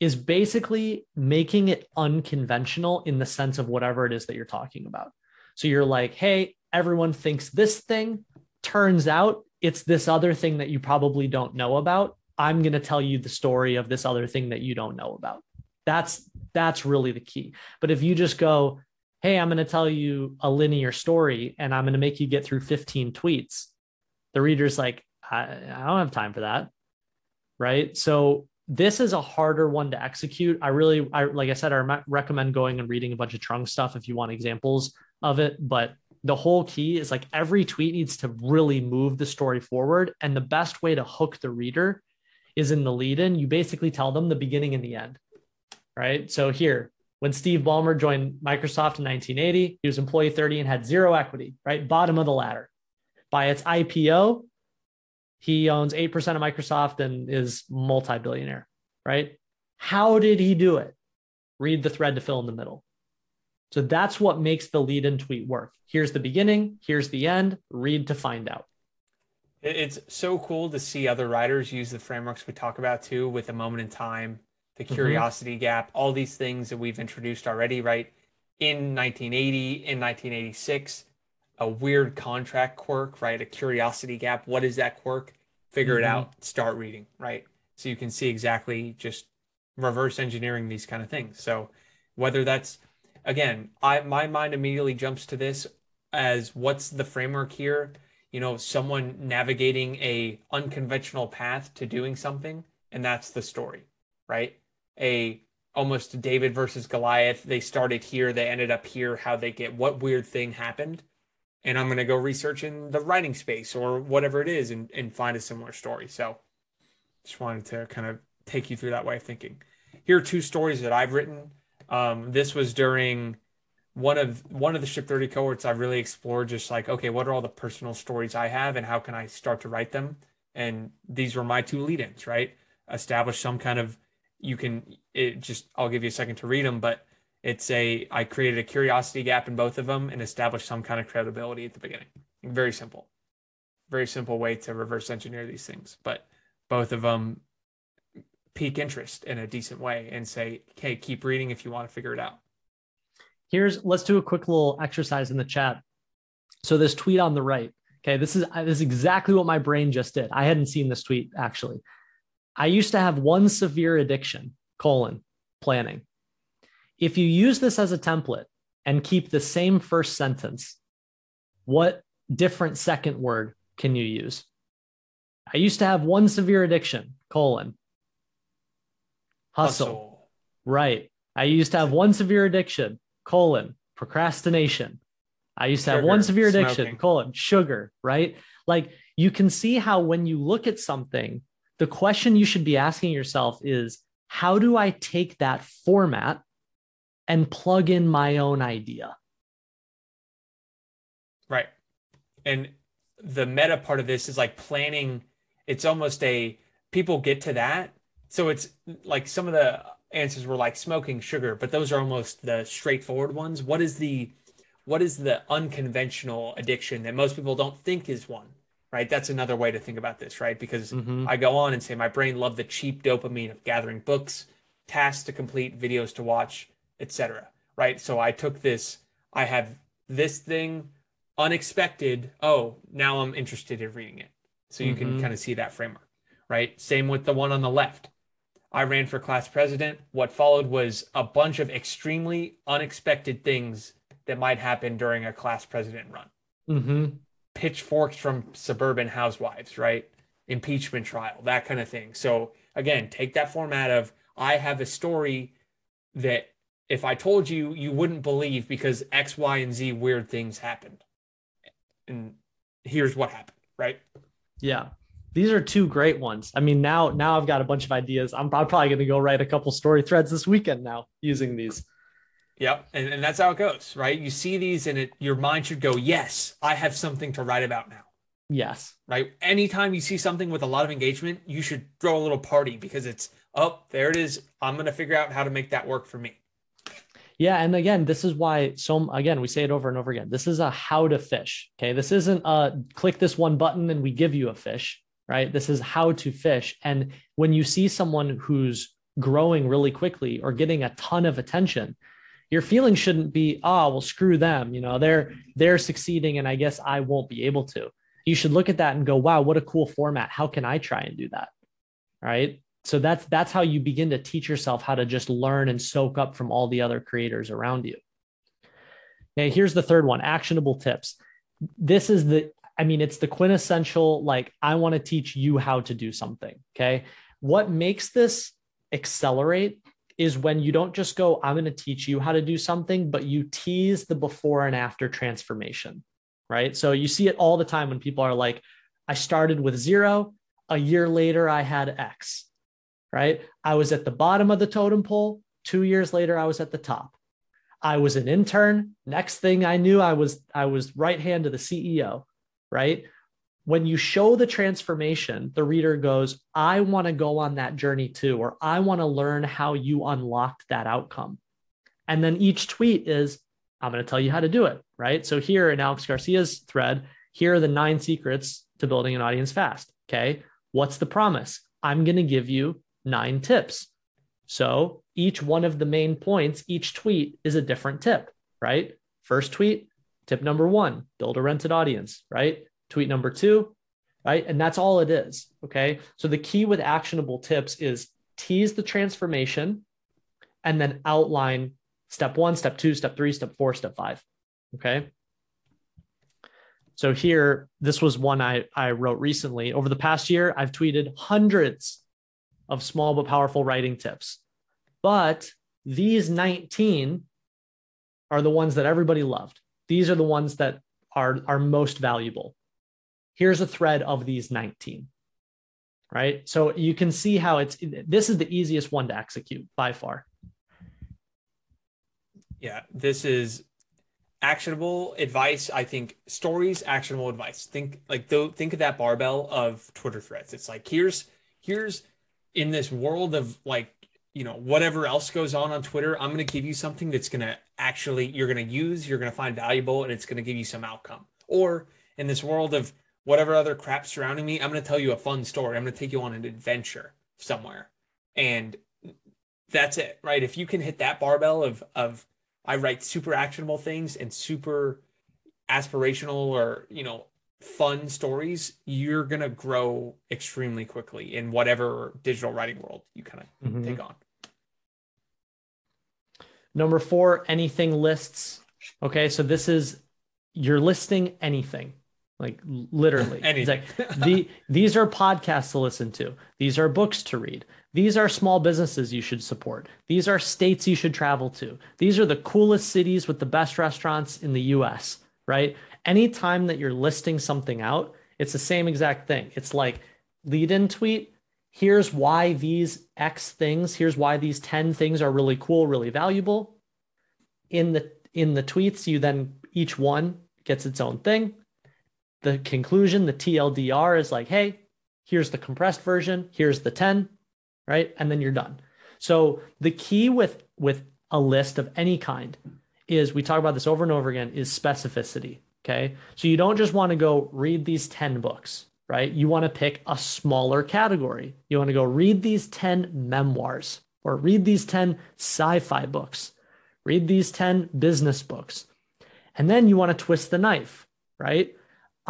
is basically making it unconventional in the sense of whatever it is that you're talking about. So, you're like, hey, everyone thinks this thing. Turns out it's this other thing that you probably don't know about. I'm going to tell you the story of this other thing that you don't know about. That's that's really the key. But if you just go, hey, I'm going to tell you a linear story and I'm going to make you get through 15 tweets. The reader's like, I, I don't have time for that. Right. So this is a harder one to execute. I really, I, like I said, I recommend going and reading a bunch of Trung stuff if you want examples of it. But the whole key is like every tweet needs to really move the story forward. And the best way to hook the reader is in the lead in. You basically tell them the beginning and the end. Right. So here, when Steve Ballmer joined Microsoft in 1980, he was employee 30 and had zero equity, right? Bottom of the ladder. By its IPO, he owns 8% of Microsoft and is multi billionaire, right? How did he do it? Read the thread to fill in the middle. So that's what makes the lead in tweet work. Here's the beginning, here's the end, read to find out. It's so cool to see other writers use the frameworks we talk about too with a moment in time the mm-hmm. curiosity mm-hmm. gap, all these things that we've introduced already, right? In 1980, in 1986, a weird contract quirk, right? A curiosity gap. What is that quirk? Figure mm-hmm. it out, start reading, right? So you can see exactly just reverse engineering these kind of things. So whether that's again, I my mind immediately jumps to this as what's the framework here? You know, someone navigating a unconventional path to doing something, and that's the story, right? A almost David versus Goliath. They started here, they ended up here. How they get what weird thing happened, and I'm gonna go research in the writing space or whatever it is and and find a similar story. So, just wanted to kind of take you through that way of thinking. Here are two stories that I've written. Um, this was during one of one of the ship 30 cohorts i've really explored just like okay what are all the personal stories i have and how can i start to write them and these were my two lead-ins right establish some kind of you can it just I'll give you a second to read them, but it's a I created a curiosity gap in both of them and established some kind of credibility at the beginning. Very simple, very simple way to reverse engineer these things, but both of them pique interest in a decent way and say, "Hey, keep reading if you want to figure it out." Here's let's do a quick little exercise in the chat. So this tweet on the right, okay, this is this is exactly what my brain just did. I hadn't seen this tweet actually. I used to have one severe addiction, colon, planning. If you use this as a template and keep the same first sentence, what different second word can you use? I used to have one severe addiction, colon, hustle. hustle. Right. I used to have one severe addiction, colon, procrastination. I used to sugar, have one severe addiction, smoking. colon, sugar, right? Like you can see how when you look at something the question you should be asking yourself is how do I take that format and plug in my own idea? Right. And the meta part of this is like planning. It's almost a people get to that. So it's like some of the answers were like smoking sugar, but those are almost the straightforward ones. What is the what is the unconventional addiction that most people don't think is one right that's another way to think about this right because Mhm. i go on and say my brain loved the cheap dopamine of gathering books tasks to complete videos to watch etc right so i took this i have this thing unexpected oh now i'm interested in reading it so you can Mhm. kind of see that framework right same with the one on the left I ran for class president. What followed was a bunch of extremely unexpected things that might happen during a class president run. hmm Pitchforks from suburban housewives, right? Impeachment trial, that kind of thing. So, again, take that format of I have a story that if I told you, you wouldn't believe because X, Y, and Z weird things happened. And here's what happened, right? Yeah. These are two great ones. I mean, now now I've got a bunch of ideas. I'm, I'm probably going to go write a couple story threads this weekend now using these. Yep. And, and that's how it goes, right? You see these and it your mind should go, yes, I have something to write about now. Yes. Right. Anytime you see something with a lot of engagement, you should throw a little party because it's, oh, there it is. I'm going to figure out how to make that work for me. Yeah, and again, this is why so again we say it over and over again. This is a how to fish. Okay, this isn't a click this one button and we give you a fish, right? This is how to fish. And when you see someone who's growing really quickly or getting a ton of attention, your feeling shouldn't be, oh, well, screw them. You know, they're they're succeeding, and I guess I won't be able to. You should look at that and go, wow, what a cool format. How can I try and do that? Right so that's that's how you begin to teach yourself how to just learn and soak up from all the other creators around you okay here's the third one actionable tips this is the i mean it's the quintessential like i want to teach you how to do something okay what makes this accelerate is when you don't just go i'm going to teach you how to do something but you tease the before and after transformation right so you see it all the time when people are like i started with zero a year later i had x right? I was at the bottom of the totem pole. Two years later, I was at the top. I was an intern. Next thing I knew, I was I was right hand to the CEO, right? When you show the transformation, the reader goes, I want to go on that journey too, or I want to learn how you unlocked that outcome. And then each tweet is, I'm going to tell you how to do it, right? So here in Alex Garcia's thread, here are the nine secrets to building an audience fast. Okay. What's the promise? I'm going to give you nine tips. So each one of the main points, each tweet is a different tip, right? First tweet, tip number one, build a rented audience, right? Tweet number two, right? And that's all it is. Okay. So the key with actionable tips is tease the transformation and then outline step one, step two, step three, step four, step five. Okay. So here, this was one I, I wrote recently. Over the past year, I've tweeted hundreds of small but powerful writing tips. But these 19 are the ones that everybody loved. These are the ones that are, are most valuable. Here's a thread of these 19. Right. So you can see how it's this is the easiest one to execute by far. Yeah, this is actionable advice. I think stories, actionable advice. Think like though think of that barbell of Twitter threads. It's like here's here's in this world of like you know whatever else goes on on Twitter. I'm going to give you something that's going to actually you're going to use, you're going to find valuable, and it's going to give you some outcome. Or in this world of whatever other crap surrounding me, I'm going to tell you a fun story. I'm going to take you on an adventure somewhere, and that's it, right? If you can hit that barbell of of I write super actionable things and super aspirational or, you know, fun stories, you're going to grow extremely quickly in whatever digital writing world you kind of Mhm. take on. Number four, anything lists. Okay, so this is you're listing anything, like literally. It's like the these are podcasts to listen to. These are books to read. These are small businesses you should support. These are states you should travel to. These are the coolest cities with the best restaurants in the US, right? Anytime that you're listing something out, it's the same exact thing. It's like lead in tweet. Here's why these X things, here's why these 10 things are really cool, really valuable. In the in the tweets, you then each one gets its own thing. The conclusion, the TLDR is like, hey, here's the compressed version, here's the 10, right? And then you're done. So the key with with a list of any kind is we talk about this over and over again is specificity. Okay. So you don't just want to go read these 10 books, right? You want to pick a smaller category. You want to go read these 10 memoirs or read these 10 sci fi books, read these 10 business books. And then you want to twist the knife, right?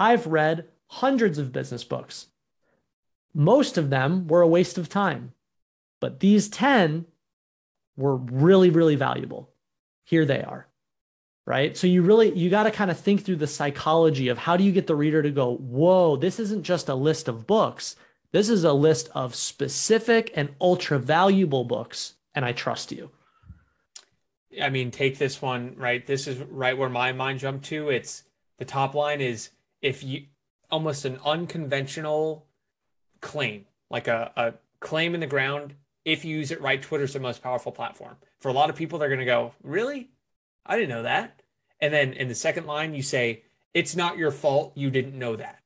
I've read hundreds of business books. Most of them were a waste of time, but these 10 were really, really valuable. Here they are right? So you really you got to kind of think through the psychology of how do you get the reader to go whoa this isn't just a list of books. This is a list of specific and ultra valuable books and i trust you. I mean take this one right? This is right where my mind jumped to. It's the top line is if you almost an unconventional claim like a, a claim in the ground if you use it right twitter's the most powerful platform for a lot of people they're going to go really I didn't know that. And then in the second line, you say, it's not your fault. You didn't know that.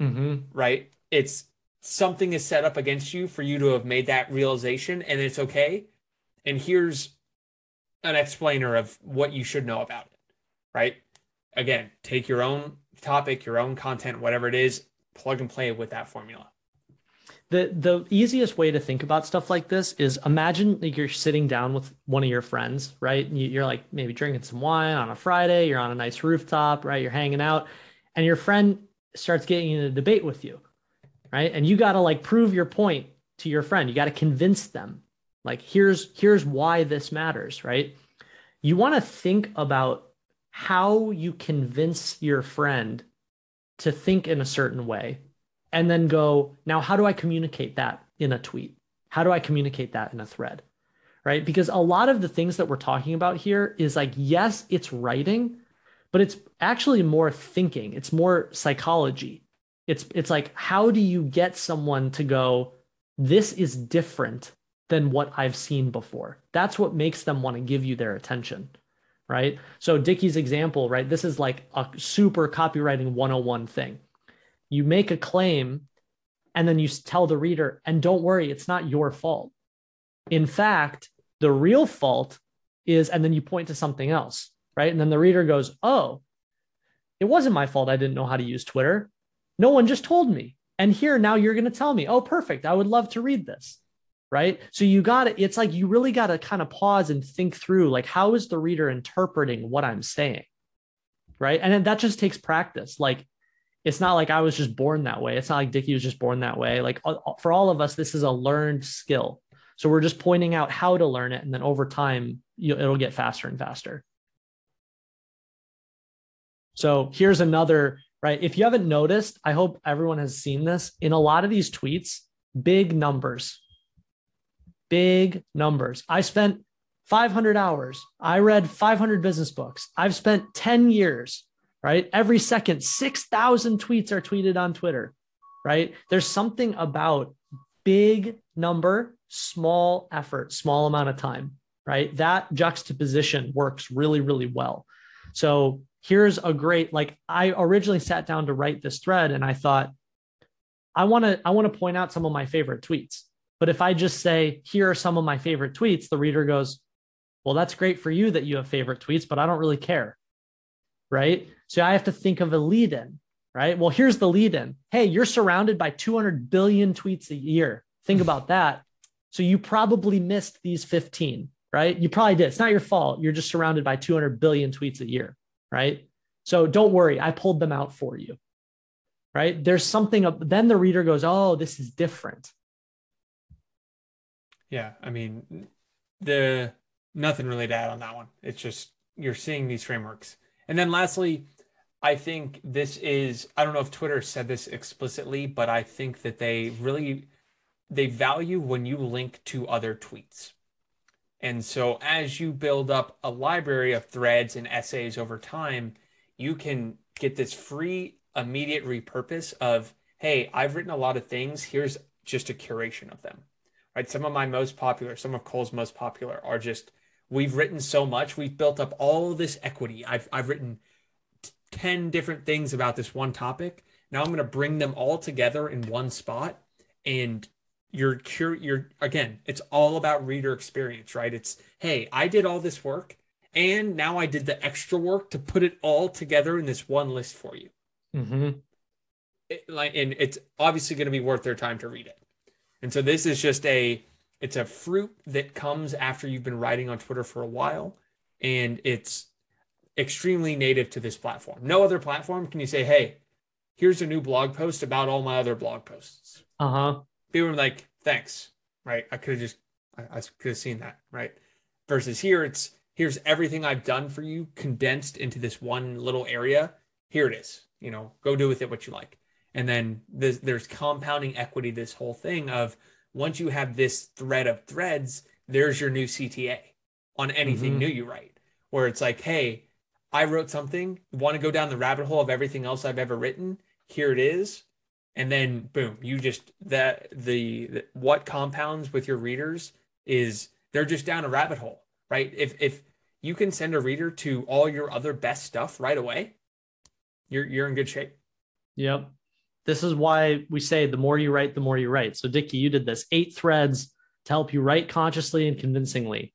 Mm-hmm. Right? It's something is set up against you for you to have made that realization and it's okay. And here's an explainer of what you should know about it. Right? Again, take your own topic, your own content, whatever it is, plug and play with that formula. The the easiest way to think about stuff like this is imagine like you're sitting down with one of your friends right? You're like maybe drinking some wine on a friday you're on a nice rooftop right? You're hanging out and your friend starts getting in a debate with you right? And you got to like prove your point to your friend. You got to convince them like here's here's why this matters right? You want to think about how you convince your friend to think in a certain way and then go, now, how do I communicate that in a tweet? How do I communicate that in a thread? Right. Because a lot of the things that we're talking about here is like, yes, it's writing, but it's actually more thinking, it's more psychology. It's, it's like, how do you get someone to go, this is different than what I've seen before? That's what makes them want to give you their attention right? So Dickie's example, right? This is like a super copywriting 101 thing you make a claim and then you tell the reader, and don't worry, it's not your fault. In fact, the real fault is, and then you point to something else, right? And then the reader goes, Oh, it wasn't my fault. I didn't know how to use Twitter. No one just told me. And here now you're going to tell me, Oh, perfect. I would love to read this. Right. So you got to, it's like you really got to kind of pause and think through, like, how is the reader interpreting what I'm saying? Right. And then that just takes practice. Like, it's not like I was just born that way. It's not like Dickie was just born that way. Like for all of us, this is a learned skill. So we're just pointing out how to learn it, and then over time, you, it'll get faster and faster. So here's another right. If you haven't noticed, I hope everyone has seen this in a lot of these tweets. Big numbers, big numbers. I spent 500 hours. I read 500 business books. I've spent 10 years right? Every second, 6,000 tweets are tweeted on Twitter, right? There's something about big number, small effort, small amount of time, right? That juxtaposition works really, really well. So here's a great, like, I originally sat down to write this thread and I thought, I want to, I want to point out some of my favorite tweets. But if I just say, here are some of my favorite tweets, the reader goes, well, that's great for you that you have favorite tweets, but I don't really care right? So I have to think of a lead in, right? Well, here's the lead in. Hey, you're surrounded by 200 billion tweets a year. Think about that. So you probably missed these 15, right? You probably did. It's not your fault. You're just surrounded by 200 billion tweets a year, right? So don't worry. I pulled them out for you, right? There's something, then the reader goes, oh, this is different. Yeah. I mean, the nothing really to add on that one. It's just you're seeing these frameworks and then lastly, I think this is I don't know if Twitter said this explicitly, but I think that they really they value when you link to other tweets. And so as you build up a library of threads and essays over time, you can get this free immediate repurpose of, hey, I've written a lot of things. Here's just a curation of them. Right. Some of my most popular, some of Cole's most popular are just We've written so much. We've built up all this equity. I've I've written t- 10 different things about this one topic. Now I'm going to bring them all together in one spot and you're cur- you're again, it's all about reader experience, right? It's hey, I did all this work And now I did the extra work to put it all together in this one list for you. Mm-hmm. It, like, and it's obviously going to be worth their time to read it. And so this is just a, it's a fruit that comes after you've been writing on Twitter for a while, and it's extremely native to this platform. No other platform can you say, hey, here's a new blog post about all my other blog posts. Uh huh. People are like, thanks, right? I could have just, I, I could have seen that, right? Versus here, it's here's everything I've done for you condensed into this one little area. Here it is. You know, go do with it what you like. And then there's, there's compounding equity, this whole thing of once you have this thread of threads, there's your new CTA on anything Mhm. new you write, where it's like, hey, I wrote something, want to go down the rabbit hole of everything else I've ever written. Here it is. And then boom, you just that the, the what compounds with your readers is they're just down a rabbit hole, right? If if you can send a reader to all your other best stuff right away, you're you're in good shape. Yep. This is why we say the more you write, the more you write. So, Dickie, you did this eight threads to help you write consciously and convincingly.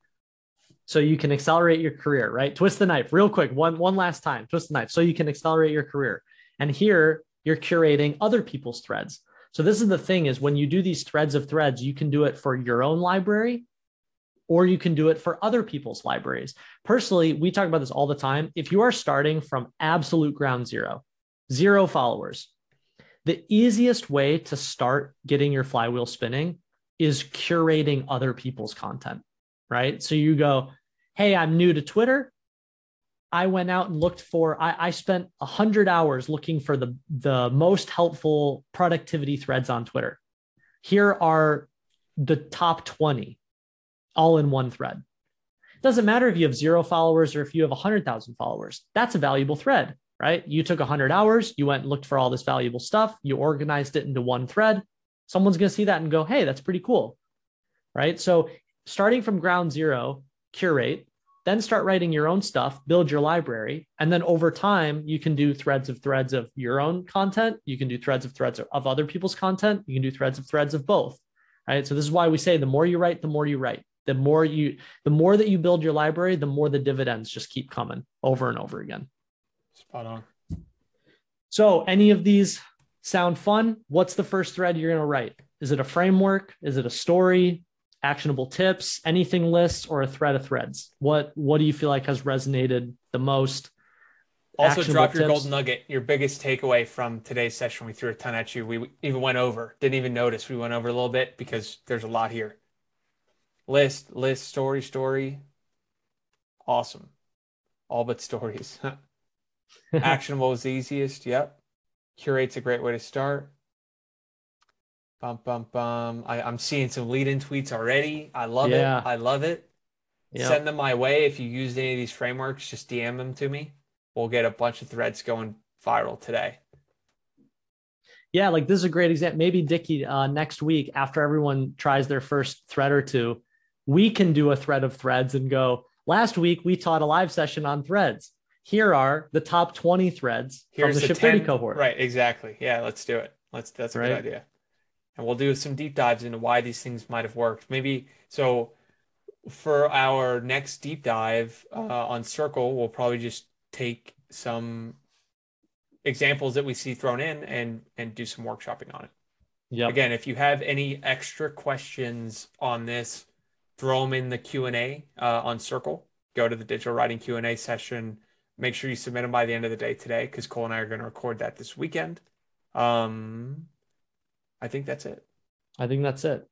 So you can accelerate your career, right? Twist the knife real quick. One, one last time. Twist the knife. So you can accelerate your career. And here you're curating other people's threads. So this is the thing is when you do these threads of threads, you can do it for your own library or you can do it for other people's libraries. Personally, we talk about this all the time. If you are starting from absolute ground zero, zero followers, the easiest way to start getting your flywheel spinning is curating other people's content, right? So you go, Hey, I'm new to Twitter. I went out and looked for, I, I spent 100 hours looking for the, the most helpful productivity threads on Twitter. Here are the top 20 all in one thread. Doesn't matter if you have zero followers or if you have 100,000 followers. That's a valuable thread right? You took 100 hours, you went and looked for all this valuable stuff, you organized it into one thread. Someone's going to see that and go, hey, that's pretty cool, right? So, starting from ground zero, curate, then start writing your own stuff, build your library. And then over time, you can do threads of threads of your own content. You can do threads of threads of other people's content. You can do threads of threads of both, right? So, this is why we say the more you write, the more you write. The more you, the more that you build your library, the more the dividends just keep coming over and over again. Spot on. So, any of these sound fun? What's the first thread you're going to write? Is it a framework? Is it a story? Actionable tips? Anything lists or a thread of threads? What What do you feel like has resonated the most? Also, Actionable drop your tips? gold nugget, your biggest takeaway from today's session. We threw a ton at you. We even went over, didn't even notice we went over a little bit because there's a lot here. List, list, story, story. Awesome. All but stories. Actionable is the easiest. Yep. Curate's a great way to start. Bum, bum, bum. I, I'm seeing some lead in tweets already. I love Yeah. it. I love it. Yep. Send them my way. If you used any of these frameworks, just DM them to me. We'll get a bunch of threads going viral today. Yeah, like this is a great example. Maybe Dickie uh, next week, after everyone tries their first thread or two, we can do a thread of threads and go. Last week we taught a live session on threads. Here are the top 20 threads Here's from the, the Ship 30 cohort. Right, exactly. Yeah, let's do it. Let's that's a Right. good idea. And we'll do some deep dives into why these things might have worked. Maybe so for our next deep dive uh, on Circle, we'll probably just take some examples that we see thrown in and and do some workshopping on it. Yeah. Again, if you have any extra questions on this, throw them in the Q and A uh, on Circle. Go to the digital writing Q and A session. Make sure you submit them by the end of the day today, because Cole and I are going to record that this weekend. Um, I think that's it. I think that's it.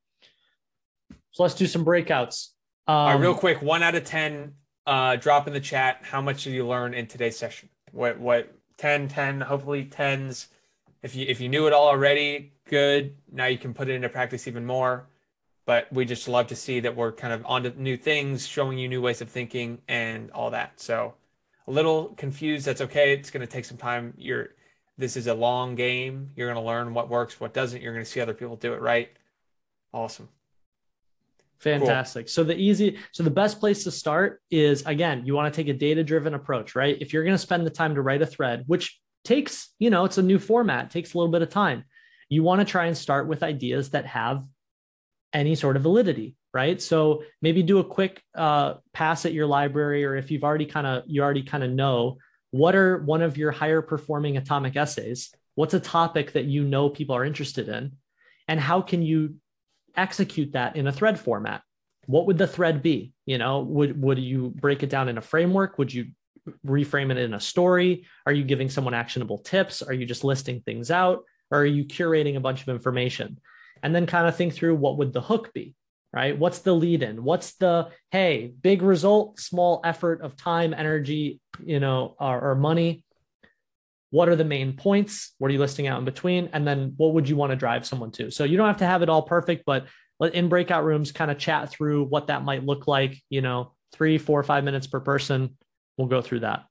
So let's do some breakouts. Um, All right, real quick, one out of ten. Uh, drop in the chat. How much did you learn in today's session? What what 10, 10, hopefully tens. If you if you knew it all already, good. Now you can put it into practice even more. But we just love to see that we're kind of onto new things, showing you new ways of thinking and all that. So a little confused, that's okay. It's going to take some time. You're this is a long game. You're going to learn what works, what doesn't. You're going to see other people do it right. Awesome. Fantastic. So the easy, so the best place to start is again, you want to take a data-driven approach, right? If you're going to spend the time to write a thread, which takes, you know, it's a new format, takes a little bit of time. You want to try and start with ideas that have any sort of validity, right? So maybe do a quick uh, pass at your library, or if you've already kind of you already kind of know what are one of your higher performing atomic essays. What's a topic that you know people are interested in, and how can you execute that in a thread format? What would the thread be? You know, would would you break it down in a framework? Would you reframe it in a story? Are you giving someone actionable tips? Are you just listing things out? Or are you curating a bunch of information? And then kind of think through what would the hook be? Right? What's the lead in? What's the, hey, big result, small effort of time, energy, you know, or, or, money? What are the main points? What are you listing out in between? And then what would you want to drive someone to? So you don't have to have it all perfect, but in breakout rooms kind of chat through what that might look like, you know, three, four, five minutes per person. We'll go through that.